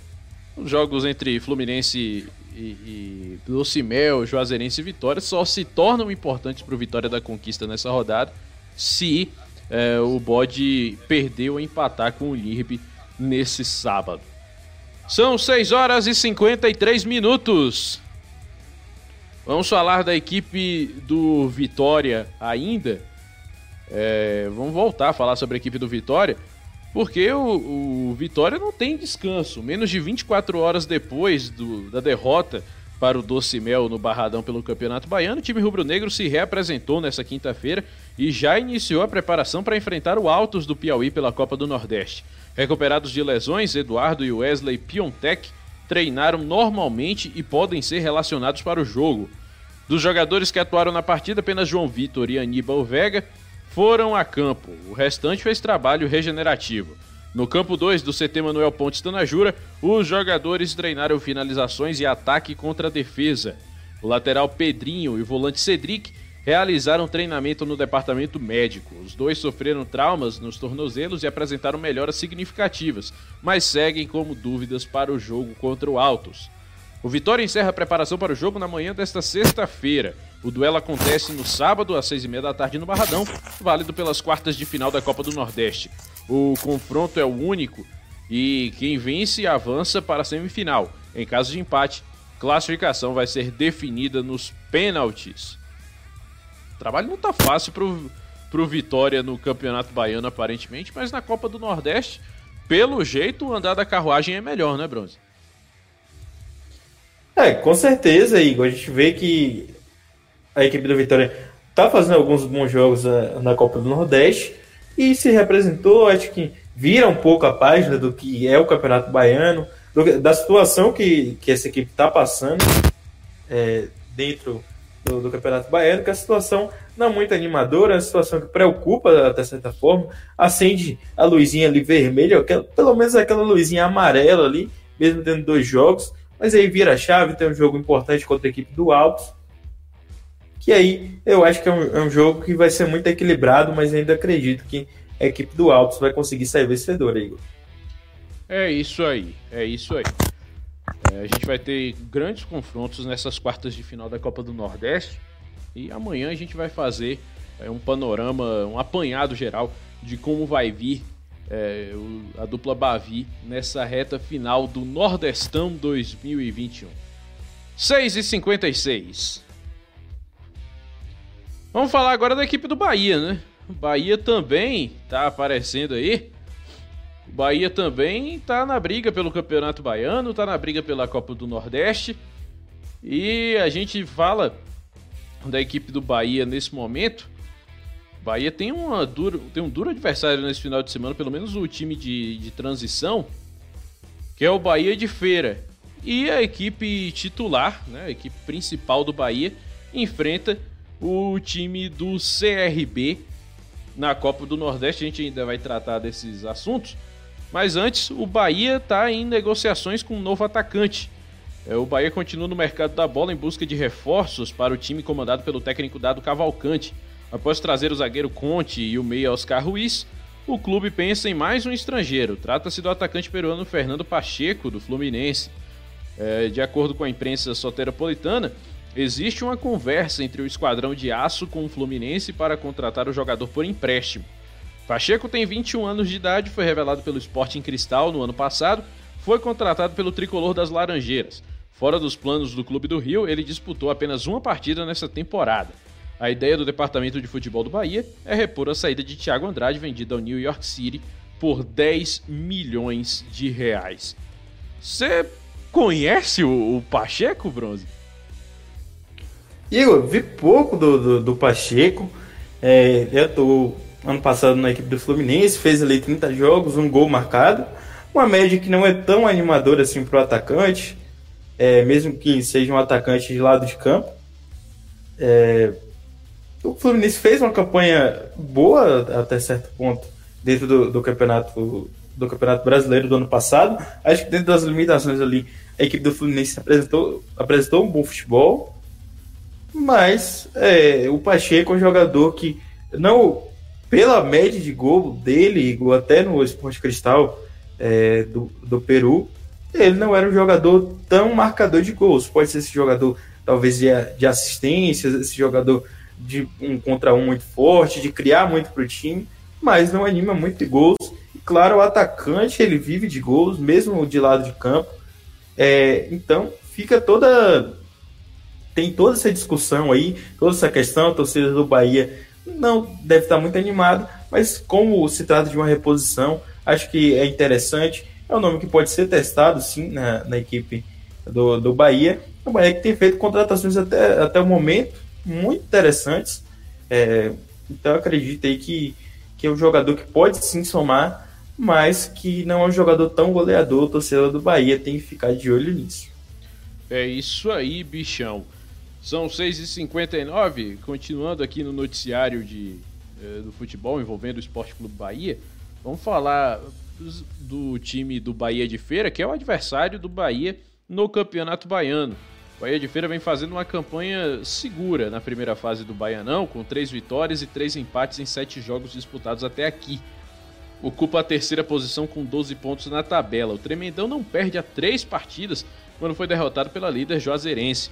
Os jogos entre Fluminense e, e Lucimel, Juazeirense e Vitória só se tornam importantes para o Vitória da Conquista nessa rodada se é, o bode perdeu ou empatar com o Lirbe nesse sábado. São 6 horas e 53 minutos. Vamos falar da equipe do Vitória ainda. É, vamos voltar a falar sobre a equipe do Vitória, porque o, o Vitória não tem descanso. Menos de 24 horas depois do, da derrota para o Doce Mel no Barradão pelo Campeonato Baiano, o time rubro-negro se reapresentou nessa quinta-feira e já iniciou a preparação para enfrentar o Altos do Piauí pela Copa do Nordeste. Recuperados de lesões, Eduardo e Wesley Piontek treinaram normalmente e podem ser relacionados para o jogo. Dos jogadores que atuaram na partida, apenas João Vitor e Aníbal Vega foram a campo. O restante fez trabalho regenerativo. No campo 2 do CT Manuel Pontes Tanajura, os jogadores treinaram finalizações e ataque contra a defesa. O lateral Pedrinho e o volante Cedric realizaram treinamento no departamento médico. Os dois sofreram traumas nos tornozelos e apresentaram melhoras significativas, mas seguem como dúvidas para o jogo contra o Altos. O Vitória encerra a preparação para o jogo na manhã desta sexta-feira. O duelo acontece no sábado, às seis e meia da tarde, no Barradão, válido pelas quartas de final da Copa do Nordeste. O confronto é o único e quem vence avança para a semifinal. Em caso de empate, classificação vai ser definida nos pênaltis. O trabalho não está fácil pro, pro Vitória no Campeonato Baiano, aparentemente, mas na Copa do Nordeste, pelo jeito, o andar da carruagem é melhor, né, Bronze? É, com certeza, Igor. A gente vê que a equipe do Vitória tá fazendo alguns bons jogos uh, na Copa do Nordeste e se representou, acho que vira um pouco a página do que é o Campeonato Baiano, do, da situação que, que essa equipe está passando é, dentro do, do, Campeonato Baiano, que é a situação não muito animadora, é uma situação que preocupa até certa forma, acende a luzinha ali vermelha, aquela, pelo menos aquela luzinha amarela ali, mesmo tendo dois jogos, mas aí vira a chave, tem um jogo importante contra a equipe do Altos. Que aí eu acho que é um, é um jogo que vai ser muito equilibrado, mas ainda acredito que a equipe do Altos vai conseguir sair vencedora, Igor. É isso aí, é isso aí. É, a gente vai ter grandes confrontos nessas quartas de final da Copa do Nordeste. E amanhã a gente vai fazer é, um panorama, um apanhado geral de como vai vir é, o, a dupla Bavi nessa reta final do Nordestão 2021. 6 e 56 Vamos falar agora da equipe do Bahia, né? O Bahia também tá aparecendo aí. Bahia também tá na briga pelo Campeonato Baiano, tá na briga pela Copa do Nordeste. E a gente fala da equipe do Bahia nesse momento Bahia tem, uma dura, tem um duro adversário nesse final de semana, pelo menos o time de, de transição, que é o Bahia de Feira. E a equipe titular, né, a equipe principal do Bahia, enfrenta o time do CRB na Copa do Nordeste. A gente ainda vai tratar desses assuntos. Mas antes, o Bahia está em negociações com um novo atacante. É, o Bahia continua no mercado da bola em busca de reforços para o time comandado pelo técnico Dado Cavalcante. Após trazer o zagueiro Conte e o meia Oscar Ruiz, o clube pensa em mais um estrangeiro. Trata-se do atacante peruano Fernando Pacheco, do Fluminense. É, de acordo com a imprensa soteropolitana, existe uma conversa entre o esquadrão de aço com o Fluminense para contratar o jogador por empréstimo. Pacheco tem 21 anos de idade, foi revelado pelo Sporting Cristal no ano passado, foi contratado pelo tricolor das Laranjeiras. Fora dos planos do Clube do Rio, ele disputou apenas uma partida nessa temporada. A ideia do departamento de futebol do Bahia é repor a saída de Thiago Andrade, vendido ao New York City por 10 milhões de reais. Você conhece o, o, Pacheco, Bronze? Igor, vi pouco do, do, do Pacheco. É, eu tô ano passado na equipe do Fluminense, fez ali 30 jogos, um gol marcado. Uma média que não é tão animadora assim para o atacante, é, mesmo que seja um atacante de lado de campo. É, o Fluminense fez uma campanha boa até certo ponto dentro do, do campeonato do campeonato brasileiro do ano passado. Acho que dentro das limitações ali a equipe do Fluminense apresentou, apresentou um bom futebol, mas é, o Pacheco é um jogador que não pela média de gol dele, até no Esporte Cristal é, do, do Peru, ele não era um jogador tão marcador de gols. Pode ser esse jogador, talvez, de, de assistências, esse jogador de um contra um muito forte, de criar muito para o time, mas não anima muito de gols. E claro, o atacante ele vive de gols, mesmo de lado de campo. É, então fica toda tem toda essa discussão aí, toda essa questão, a torcida do Bahia não deve estar muito animado, mas como se trata de uma reposição, acho que é interessante. É um nome que pode ser testado, sim, na, na equipe do, do Bahia. O Bahia que tem feito contratações até, até o momento muito interessantes. É, então acredito aí que, que é um jogador que pode sim somar, mas que não é um jogador tão goleador. Torcedor do Bahia tem que ficar de olho nisso. É isso aí, bichão. São 6h59, continuando aqui no noticiário de, eh, do futebol envolvendo o Esporte Clube Bahia. Vamos falar do time do Bahia de Feira, que é o adversário do Bahia no Campeonato Baiano. O Bahia de Feira vem fazendo uma campanha segura na primeira fase do Baianão, com três vitórias e três empates em sete jogos disputados até aqui. Ocupa a terceira posição com 12 pontos na tabela. O Tremendão não perde a três partidas quando foi derrotado pela líder Juazeirense.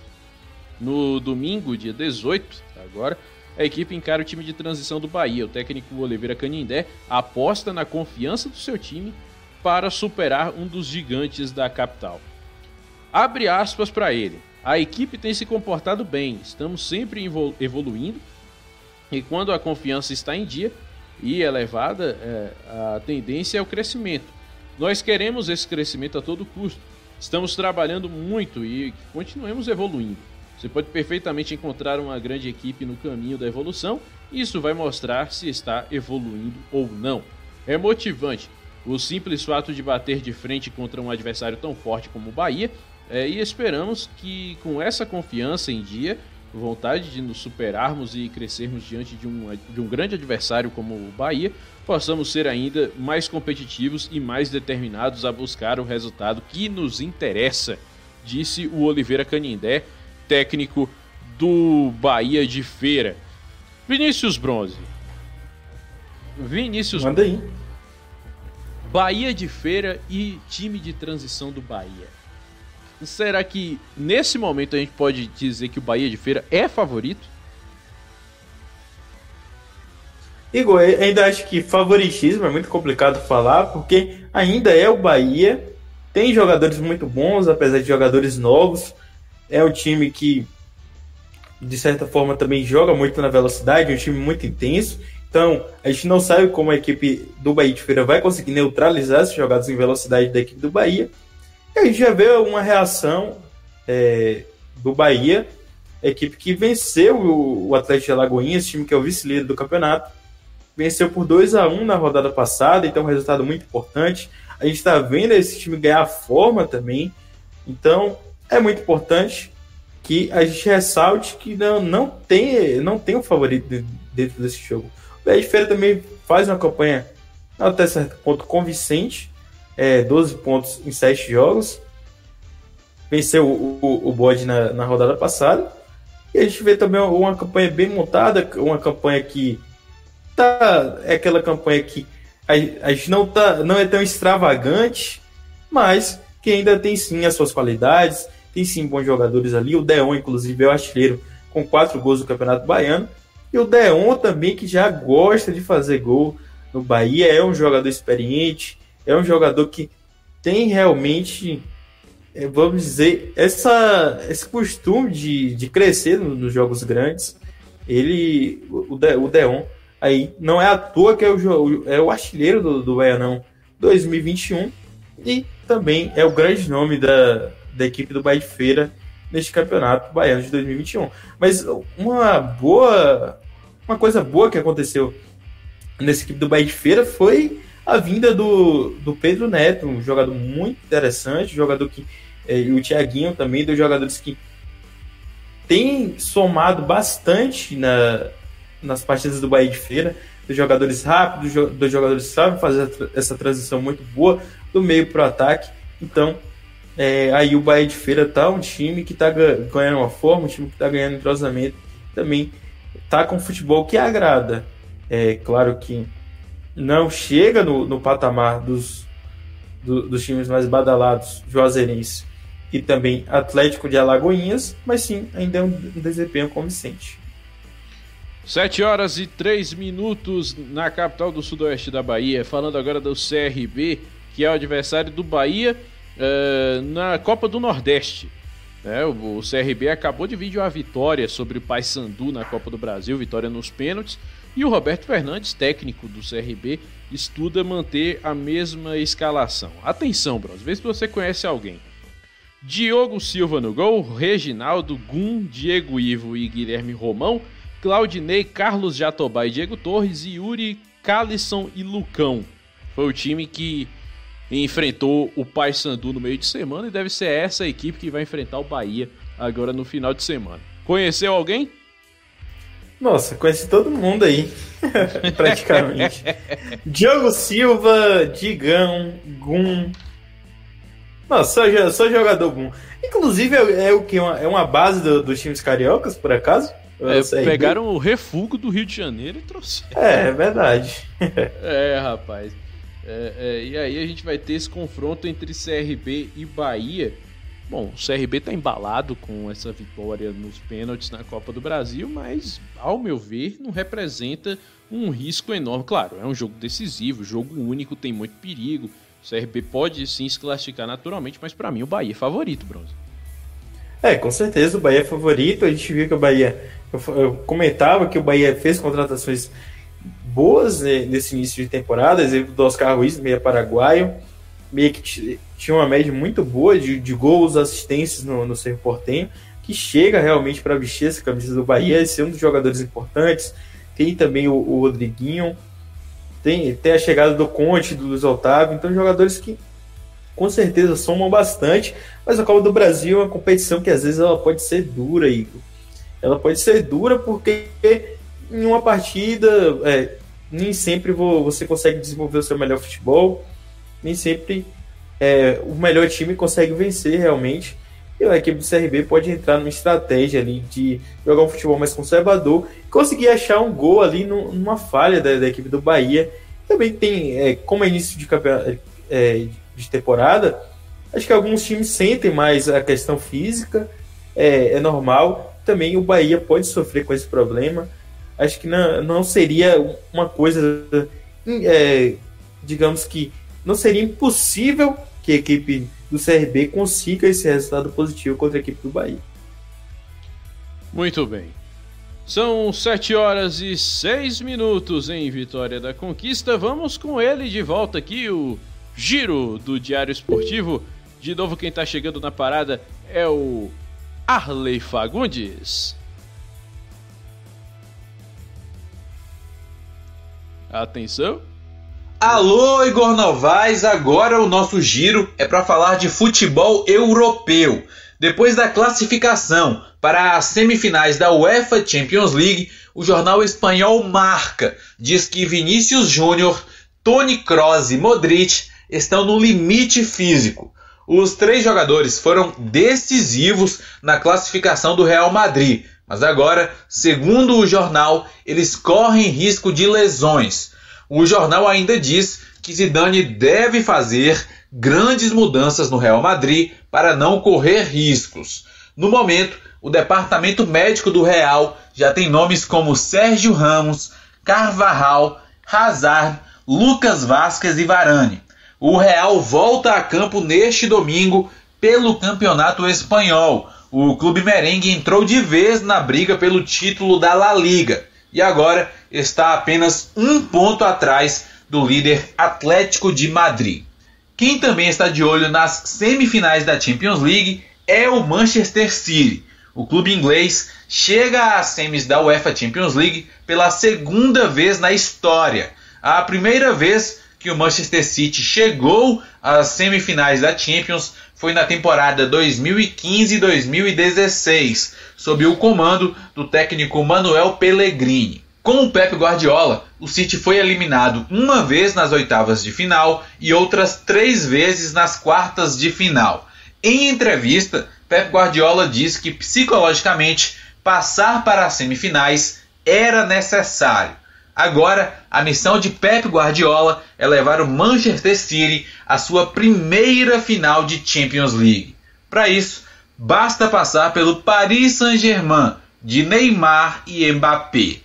No domingo, dia 18, agora, a equipe encara o time de transição do Bahia. O técnico Oliveira Canindé aposta na confiança do seu time para superar um dos gigantes da capital. Abre aspas para ele. A equipe tem se comportado bem, estamos sempre evoluindo e quando a confiança está em dia e elevada, é, a tendência é o crescimento. Nós queremos esse crescimento a todo custo. Estamos trabalhando muito e continuemos evoluindo. Você pode perfeitamente encontrar uma grande equipe no caminho da evolução e isso vai mostrar se está evoluindo ou não. É motivante o simples fato de bater de frente contra um adversário tão forte como o Bahia é, e esperamos que com essa confiança em dia, vontade de nos superarmos e crescermos diante de um, de um grande adversário como o Bahia, possamos ser ainda mais competitivos e mais determinados a buscar o resultado que nos interessa, disse o Oliveira Canindé, técnico do Bahia de Feira. Vinícius Bronze. Vinícius Manda aí. Bahia de Feira e time de transição do Bahia. Será que nesse momento a gente pode dizer que o Bahia de Feira é favorito? Igor, ainda acho que favoritismo é muito complicado falar, porque ainda é o Bahia, tem jogadores muito bons, apesar de jogadores novos. É um time que, de certa forma, também joga muito na velocidade, é um time muito intenso. Então, a gente não sabe como a equipe do Bahia de Feira vai conseguir neutralizar esses jogados em velocidade da equipe do Bahia. E a gente já vê uma reação é, do Bahia, equipe que venceu o, o Atlético de Alagoinhas, time que é o vice-líder do campeonato. Venceu por 2 a 1 na rodada passada, então um resultado muito importante. A gente está vendo esse time ganhar forma também. Então, é muito importante que a gente ressalte que não, não tem não tem um favorito dentro desse jogo. O Bahia de Feira também faz uma campanha até certo ponto convincente, é, 12 pontos em 7 jogos. Venceu o, o, o bode na, na rodada passada. E a gente vê também uma campanha bem montada, uma campanha que tá. É aquela campanha que a, a gente não, tá, não é tão extravagante, mas que ainda tem sim as suas qualidades, tem sim bons jogadores ali. O Deon, inclusive, é o artilheiro com quatro gols do Campeonato Baiano. E o Deon também, que já gosta de fazer gol no Bahia, é um jogador experiente, é um jogador que tem realmente, é, vamos dizer, essa, esse costume de, de crescer nos jogos grandes. Ele, o, De, o Deon, aí não é à toa que é o, é o artilheiro do, do Baianão 2021 e também é o grande nome da, da equipe do Bahia de Feira neste campeonato baiano de 2021. Mas uma boa, uma coisa boa que aconteceu nessa equipe do Bahia de Feira foi a vinda do, do Pedro Neto, um jogador muito interessante, jogador que é, e o Thiaguinho também, dos jogadores que tem somado bastante na, nas partidas do Bahia de Feira, dos jogadores rápidos, dos jogadores que sabem fazer essa transição muito boa do meio para o ataque. Então, é, aí o Bahia de Feira tá um time que tá ganhando uma forma, um time que tá ganhando entrosamento, também tá com futebol que agrada. É claro que não chega no, no patamar dos, do, dos times mais badalados, Juazeirense e também Atlético de Alagoinhas, mas sim, ainda é um, desempenho convincente. 7 horas e 3 minutos na capital do sudoeste da Bahia. Falando agora do CRB, que é o adversário do Bahia uh, na Copa do Nordeste. É, o, CRB acabou de vir uma vitória sobre o Paysandu na Copa do Brasil, vitória nos pênaltis. E o Roberto Fernandes, técnico do CRB, estuda manter a mesma escalação. Atenção, Bros, vê se você conhece alguém. Diogo Silva no gol, Reginaldo, Gum, Diego Ivo e Guilherme Romão, Claudinei, Carlos Jatobá e Diego Torres, Yuri, Calisson e Lucão. Foi o time que enfrentou o Paysandu no meio de semana e deve ser essa equipe que vai enfrentar o Bahia agora no final de semana. Conheceu alguém? Nossa, conheci todo mundo aí, [LAUGHS] praticamente. [LAUGHS] Diogo Silva, Digão, Gum. Nossa, só, só jogador Gum. Inclusive, é, é o que? É uma base do, dos times cariocas, por acaso? É, pegaram o refugo do Rio de Janeiro e trouxeram. É, é verdade. [LAUGHS] é, rapaz. É, é, e aí a gente vai ter esse confronto entre CRB e Bahia. Bom, o CRB está embalado com essa vitória nos pênaltis na Copa do Brasil, mas, ao meu ver, não representa um risco enorme. Claro, é um jogo decisivo, jogo único, tem muito perigo. O CRB pode sim se classificar naturalmente, mas para mim o Bahia é favorito, Bronze. É, com certeza o Bahia é favorito. A gente viu que o Bahia. Eu, eu comentava que o Bahia fez contratações boas né, nesse início de temporada, exemplo do Oscar Ruiz, meia paraguaio, meia que tinha uma média muito boa de, de gols, assistências no, no Cerro Portenho, que chega realmente para vestir essa camisa do Bahia e ser um dos jogadores importantes. Tem também o, o Rodriguinho, tem, tem a chegada do Conte, do Luiz Otávio, então jogadores que com certeza somam bastante, mas a Copa do Brasil é uma competição que às vezes ela pode ser dura, Igor. Ela pode ser dura porque em uma partida é, nem sempre você consegue desenvolver o seu melhor futebol, nem sempre é, o melhor time consegue vencer realmente. E a equipe do CRB pode entrar numa estratégia ali de jogar um futebol mais conservador e conseguir achar um gol ali numa falha da, da equipe do Bahia. Também tem, é, como é início de, é, de temporada, acho que alguns times sentem mais a questão física, é, é normal. Também o Bahia pode sofrer com esse problema acho que não, não seria uma coisa, é, digamos que não seria impossível que a equipe do CRB consiga esse resultado positivo contra a equipe do Bahia. Muito bem. São 7 horas e 6 minutos em Vitória da Conquista. Vamos com ele de volta aqui, o giro do Diário Esportivo. De novo, quem está chegando na parada é o Arley Fagundes. Atenção. Alô, Igor Novaes, agora o nosso giro é para falar de futebol europeu. Depois da classificação para as semifinais da UEFA Champions League, o jornal espanhol Marca diz que Vinícius Júnior, Toni Kroos e Modric estão no limite físico. Os três jogadores foram decisivos na classificação do Real Madrid, mas agora, segundo o jornal, eles correm risco de lesões. O jornal ainda diz que Zidane deve fazer grandes mudanças no Real Madrid para não correr riscos. No momento, o departamento médico do Real já tem nomes como Sérgio Ramos, Carvajal, Hazard, Lucas Vasquez e Varane. O Real volta a campo neste domingo pelo Campeonato Espanhol, o clube merengue entrou de vez na briga pelo título da La Liga e agora está apenas um ponto atrás do líder Atlético de Madrid. Quem também está de olho nas semifinais da Champions League é o Manchester City. O clube inglês chega às semis da UEFA Champions League pela segunda vez na história. A primeira vez que o Manchester City chegou às semifinais da Champions foi na temporada 2015-2016, sob o comando do técnico Manuel Pellegrini. Com o Pep Guardiola, o City foi eliminado uma vez nas oitavas de final e outras três vezes nas quartas de final. Em entrevista, Pep Guardiola disse que psicologicamente passar para as semifinais era necessário. Agora, a missão de Pep Guardiola é levar o Manchester City à sua primeira final de Champions League. Para isso, basta passar pelo Paris Saint-Germain de Neymar e Mbappé.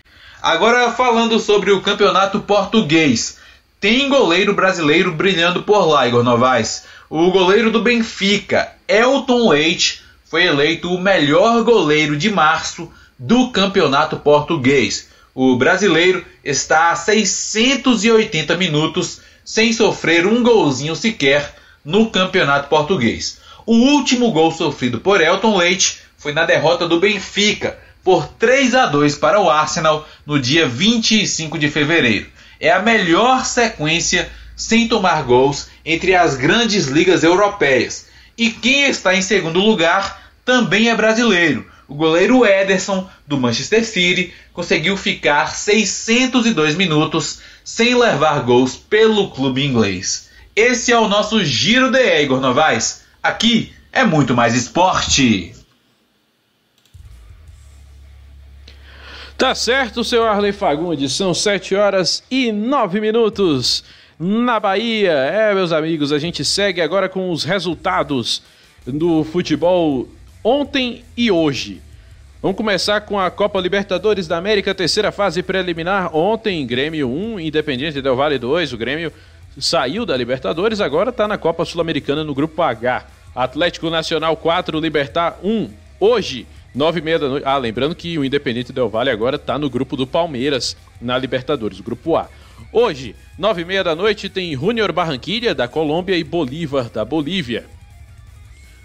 Agora falando sobre o campeonato português, tem goleiro brasileiro brilhando por lá, Igor Novaes. O goleiro do Benfica, Elton Leite, foi eleito o melhor goleiro de março do campeonato português. O brasileiro está a 680 minutos sem sofrer um golzinho sequer no campeonato português. O último gol sofrido por Elton Leite foi na derrota do Benfica por 3 a 2 para o Arsenal no dia 25 de fevereiro. É a melhor sequência sem tomar gols entre as grandes ligas europeias. E quem está em segundo lugar também é brasileiro. O goleiro Ederson, do Manchester City, conseguiu ficar 602 minutos sem levar gols pelo clube inglês. Esse é o nosso Giro de Igor Novaes. Aqui é muito mais esporte. Tá certo, seu Arley Fagundes. São 7 horas e 9 minutos na Bahia. É, meus amigos, a gente segue agora com os resultados do futebol ontem e hoje. Vamos começar com a Copa Libertadores da América, terceira fase preliminar. Ontem, Grêmio 1, Independiente Del Vale 2. O Grêmio saiu da Libertadores, agora está na Copa Sul-Americana no Grupo H. Atlético Nacional 4, Libertar 1. Hoje, Nove e meia da noite. Ah, lembrando que o Independente Del Vale agora está no grupo do Palmeiras na Libertadores, grupo A. Hoje, nove e meia da noite, tem Junior Barranquilla da Colômbia e Bolívar da Bolívia.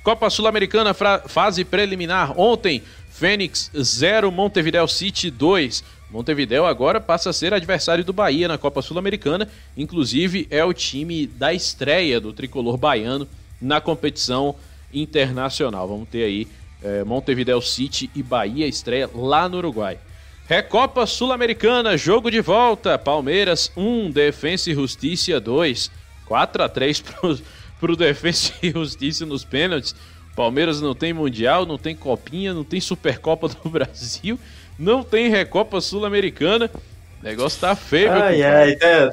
Copa Sul-Americana fase preliminar. Ontem, Fênix 0, Montevideo City 2. Montevideo agora passa a ser adversário do Bahia na Copa Sul-Americana. Inclusive, é o time da estreia do tricolor baiano na competição internacional. Vamos ter aí é, Montevideo City e Bahia estreia lá no Uruguai. Recopa Sul-Americana, jogo de volta. Palmeiras 1, Defensa e Justiça 2. 4 a 3 [LAUGHS] pro, pro Defensa e Justiça nos pênaltis. Palmeiras não tem Mundial, não tem Copinha, não tem Supercopa do Brasil, não tem Recopa Sul-Americana. O negócio tá feio, Ai, ai, tá,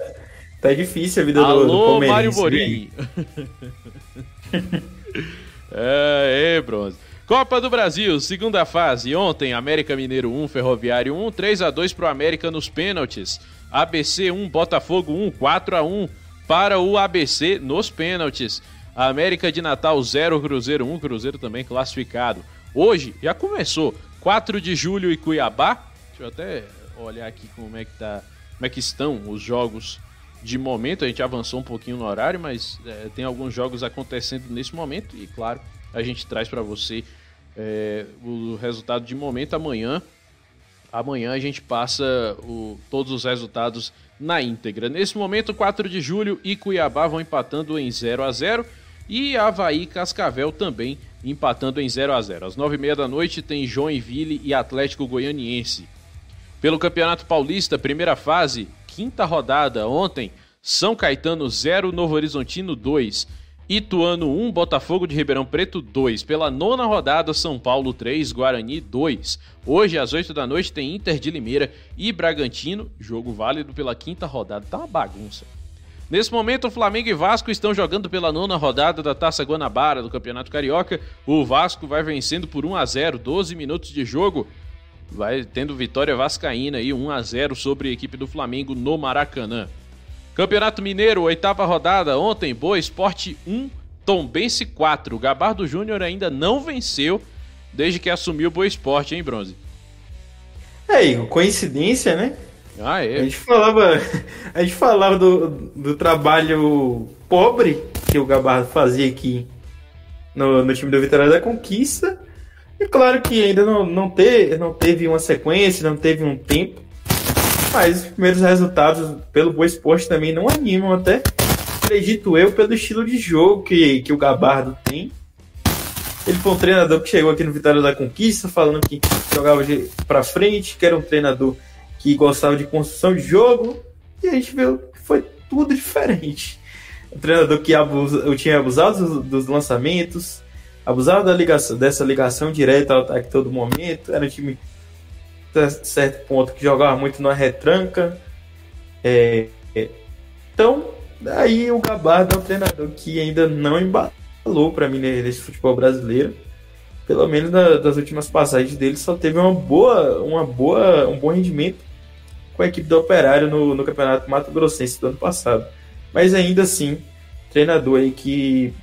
tá difícil a vida Alô, do, do Palmeiras. Mário Borim. [LAUGHS] é, é, bronze. Copa do Brasil, segunda fase. Ontem, América Mineiro 1, Ferroviário 1, 3 a 2 para o América nos pênaltis. ABC 1, Botafogo 1, 4 a 1 para o ABC nos pênaltis. América de Natal 0, Cruzeiro 1, Cruzeiro também classificado. Hoje já começou, 4 de julho e Cuiabá. Deixa eu até olhar aqui como é que tá, como é que estão os jogos de momento. A gente avançou um pouquinho no horário, mas é, tem alguns jogos acontecendo nesse momento e claro, a gente traz para você é, o resultado de momento amanhã. Amanhã a gente passa o, todos os resultados na íntegra. Nesse momento, 4 de julho e Cuiabá vão empatando em 0 a 0 e Havaí e Cascavel também empatando em 0 a 0 Às 9h30 da noite tem Joinville e Atlético Goianiense. Pelo Campeonato Paulista, primeira fase, quinta rodada, ontem, São Caetano 0, Novo Horizontino 2. Ituano 1, Botafogo de Ribeirão Preto 2. Pela nona rodada, São Paulo 3, Guarani 2. Hoje, às 8 da noite, tem Inter de Limeira e Bragantino, jogo válido pela quinta rodada. Tá uma bagunça. Nesse momento, o Flamengo e Vasco estão jogando pela nona rodada da Taça Guanabara do Campeonato Carioca. O Vasco vai vencendo por 1 a 0, 12 minutos de jogo. Vai tendo vitória vascaína aí, 1 a 0 sobre a equipe do Flamengo no Maracanã. Campeonato Mineiro, oitava rodada. Ontem, Boa Esporte 1, Tombense 4. O Gabardo Júnior ainda não venceu desde que assumiu o Boa Esporte, hein, Bronze? É, Igor, coincidência, né? Ah, é. A gente falava, [LAUGHS] a gente falava do, do trabalho pobre que o Gabardo fazia aqui no, no time do Vitória da Conquista. E claro que ainda não, não, ter, não teve uma sequência, não teve um tempo mas os primeiros resultados pelo Boa Esporte também não animam até. Acredito eu pelo estilo de jogo que, que o Gabardo tem. Ele foi um treinador que chegou aqui no Vitória da Conquista falando que jogava de, pra frente, que era um treinador que gostava de construção de jogo. E a gente viu que foi tudo diferente. Um treinador que abusa, eu tinha abusado dos, dos lançamentos, abusava da ligação, dessa ligação direta ao ataque todo momento. Era um time certo ponto que jogava muito na retranca. É, é, então, aí o Gabardo é um treinador que ainda não embalou para mim nesse futebol brasileiro. Pelo menos na, das últimas passagens dele só teve uma boa, uma boa, um bom rendimento com a equipe do Operário no, no Campeonato Mato Grossense do ano passado. Mas ainda assim, treinador aí que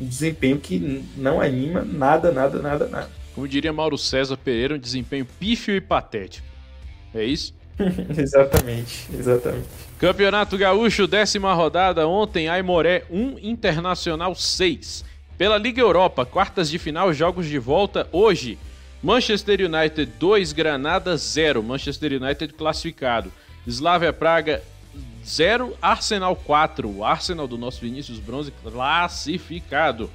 desempenho que não anima nada, nada, nada, nada. Como diria Mauro César Pereira, um desempenho pífio e patético. É isso? [LAUGHS] exatamente, exatamente. Campeonato Gaúcho, décima rodada. Ontem, Aimoré 1, Internacional 6. Pela Liga Europa, quartas de final, jogos de volta hoje. Manchester United 2, Granada 0. Manchester United classificado. Slavia Praga 0, Arsenal 4. O Arsenal do nosso Vinícius Bronze classificado.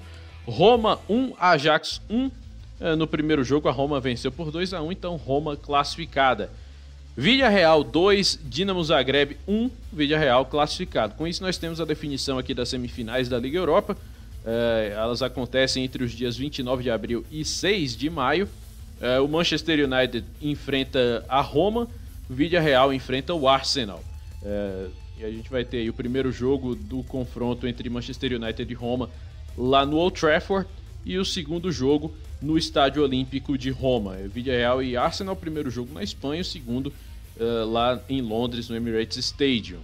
Roma 1, Ajax 1. Eh, no primeiro jogo, a Roma venceu por 2 a 1 então Roma classificada. Villarreal 2, Dinamo Zagreb 1, Villarreal classificado. Com isso, nós temos a definição aqui das semifinais da Liga Europa. Eh, elas acontecem entre os dias 29 de abril e 6 de maio. Eh, o Manchester United enfrenta a Roma, o Villarreal enfrenta o Arsenal. É, e a gente vai ter o primeiro jogo do confronto entre Manchester United e Roma lá no Old Trafford e o segundo jogo no Estádio Olímpico de Roma. Villarreal e Arsenal, primeiro jogo na Espanha, o segundo uh, lá em Londres, no Emirates Stadium.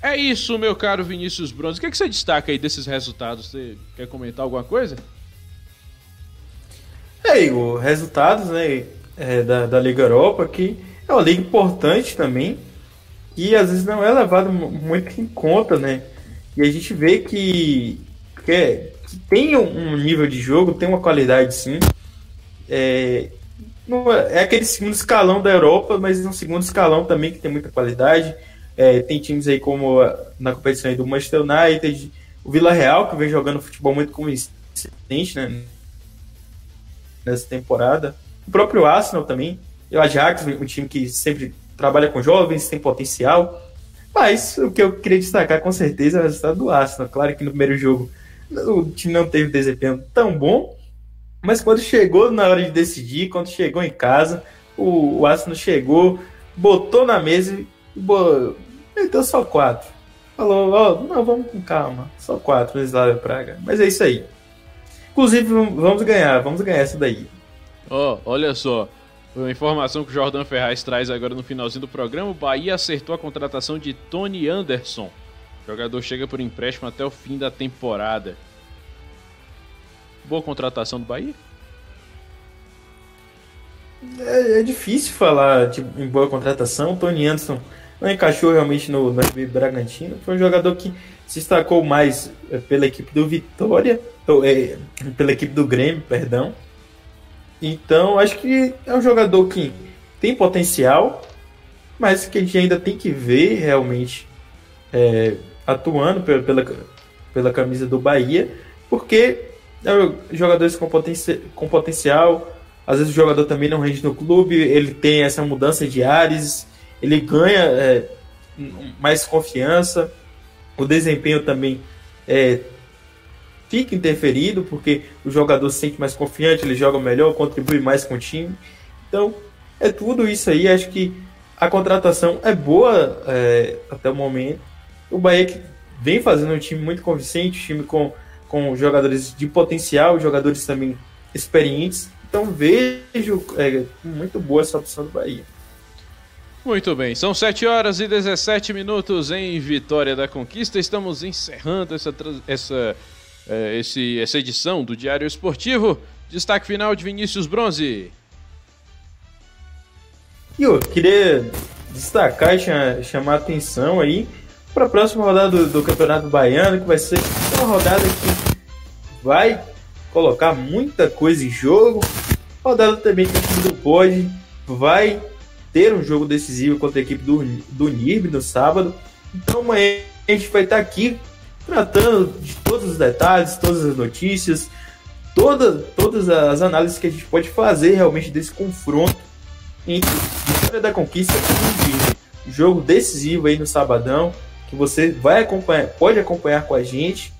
É isso, meu caro Vinícius Bronze. O que, é que você destaca aí desses resultados? Você quer comentar alguma coisa? É, Igor, resultados né, é, da, da Liga Europa, que é uma liga importante também, e às vezes não é levado muito em conta, né? E a gente vê que, que, é, que tem um nível de jogo, tem uma qualidade sim. É, é, é aquele segundo escalão da Europa, mas um segundo escalão também que tem muita qualidade. É, tem times aí como na competição do Manchester United, o Vila Real, que vem jogando futebol muito convincente né, nessa temporada. O próprio Arsenal também. E o Ajax, um time que sempre trabalha com jovens, tem potencial. Mas o que eu queria destacar com certeza é o resultado do Arsenal. Claro que no primeiro jogo o time não teve desempenho tão bom, mas quando chegou na hora de decidir, quando chegou em casa, o, o Arsenal chegou, botou na mesa e meteu só quatro. Falou, ó, oh, não, vamos com calma, só quatro Slavia Praga. Mas é isso aí. Inclusive, vamos ganhar, vamos ganhar essa daí. Ó, oh, olha só, uma informação que o Jordan Ferraz traz agora no finalzinho do programa: o Bahia acertou a contratação de Tony Anderson. Jogador chega por empréstimo até o fim da temporada. Boa contratação do Bahia? É, é difícil falar tipo, em boa contratação. O Tony Anderson não encaixou realmente no, no Bragantino. Foi um jogador que se destacou mais é, pela equipe do Vitória, ou, é, pela equipe do Grêmio, perdão então, acho que é um jogador que tem potencial, mas que a gente ainda tem que ver realmente é, atuando pela, pela, pela camisa do Bahia, porque é jogadores com, potenci com potencial, às vezes o jogador também não rende no clube, ele tem essa mudança de ares, ele ganha é, mais confiança, o desempenho também é, fica interferido, porque o jogador se sente mais confiante, ele joga melhor, contribui mais com o time. Então, é tudo isso aí. Acho que a contratação é boa é, até o momento. O Bahia que vem fazendo um time muito convincente, um time com, com jogadores de potencial, jogadores também experientes. Então vejo é, muito boa essa opção do Bahia. Muito bem, são 7 horas e 17 minutos em Vitória da Conquista. Estamos encerrando essa, essa é, esse, essa edição do Diário Esportivo. Destaque final de Vinícius Bronze. E eu queria destacar e chamar a atenção aí para a próxima rodada do, do, Campeonato Baiano, que vai ser uma rodada que vai colocar muita coisa em jogo. Rodada também que o time do Pode vai ter um jogo decisivo contra a equipe do, do NIRB no sábado. Então amanhã a gente vai estar aqui tratando de todos os detalhes, todas as notícias, toda, todas as análises que a gente pode fazer realmente desse confronto entre Vitória da Conquista e o Jogo decisivo aí no sabadão, que você vai acompanhar, pode acompanhar com a gente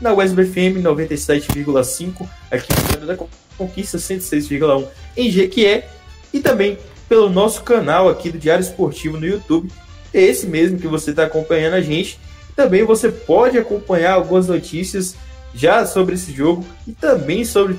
na USBFM 97,5, aqui Vitória da Conquista 106,1 em Jequié e também pelo nosso canal aqui do Diário Esportivo no YouTube, esse mesmo que você está acompanhando a gente. Também você pode acompanhar algumas notícias já sobre esse jogo e também sobre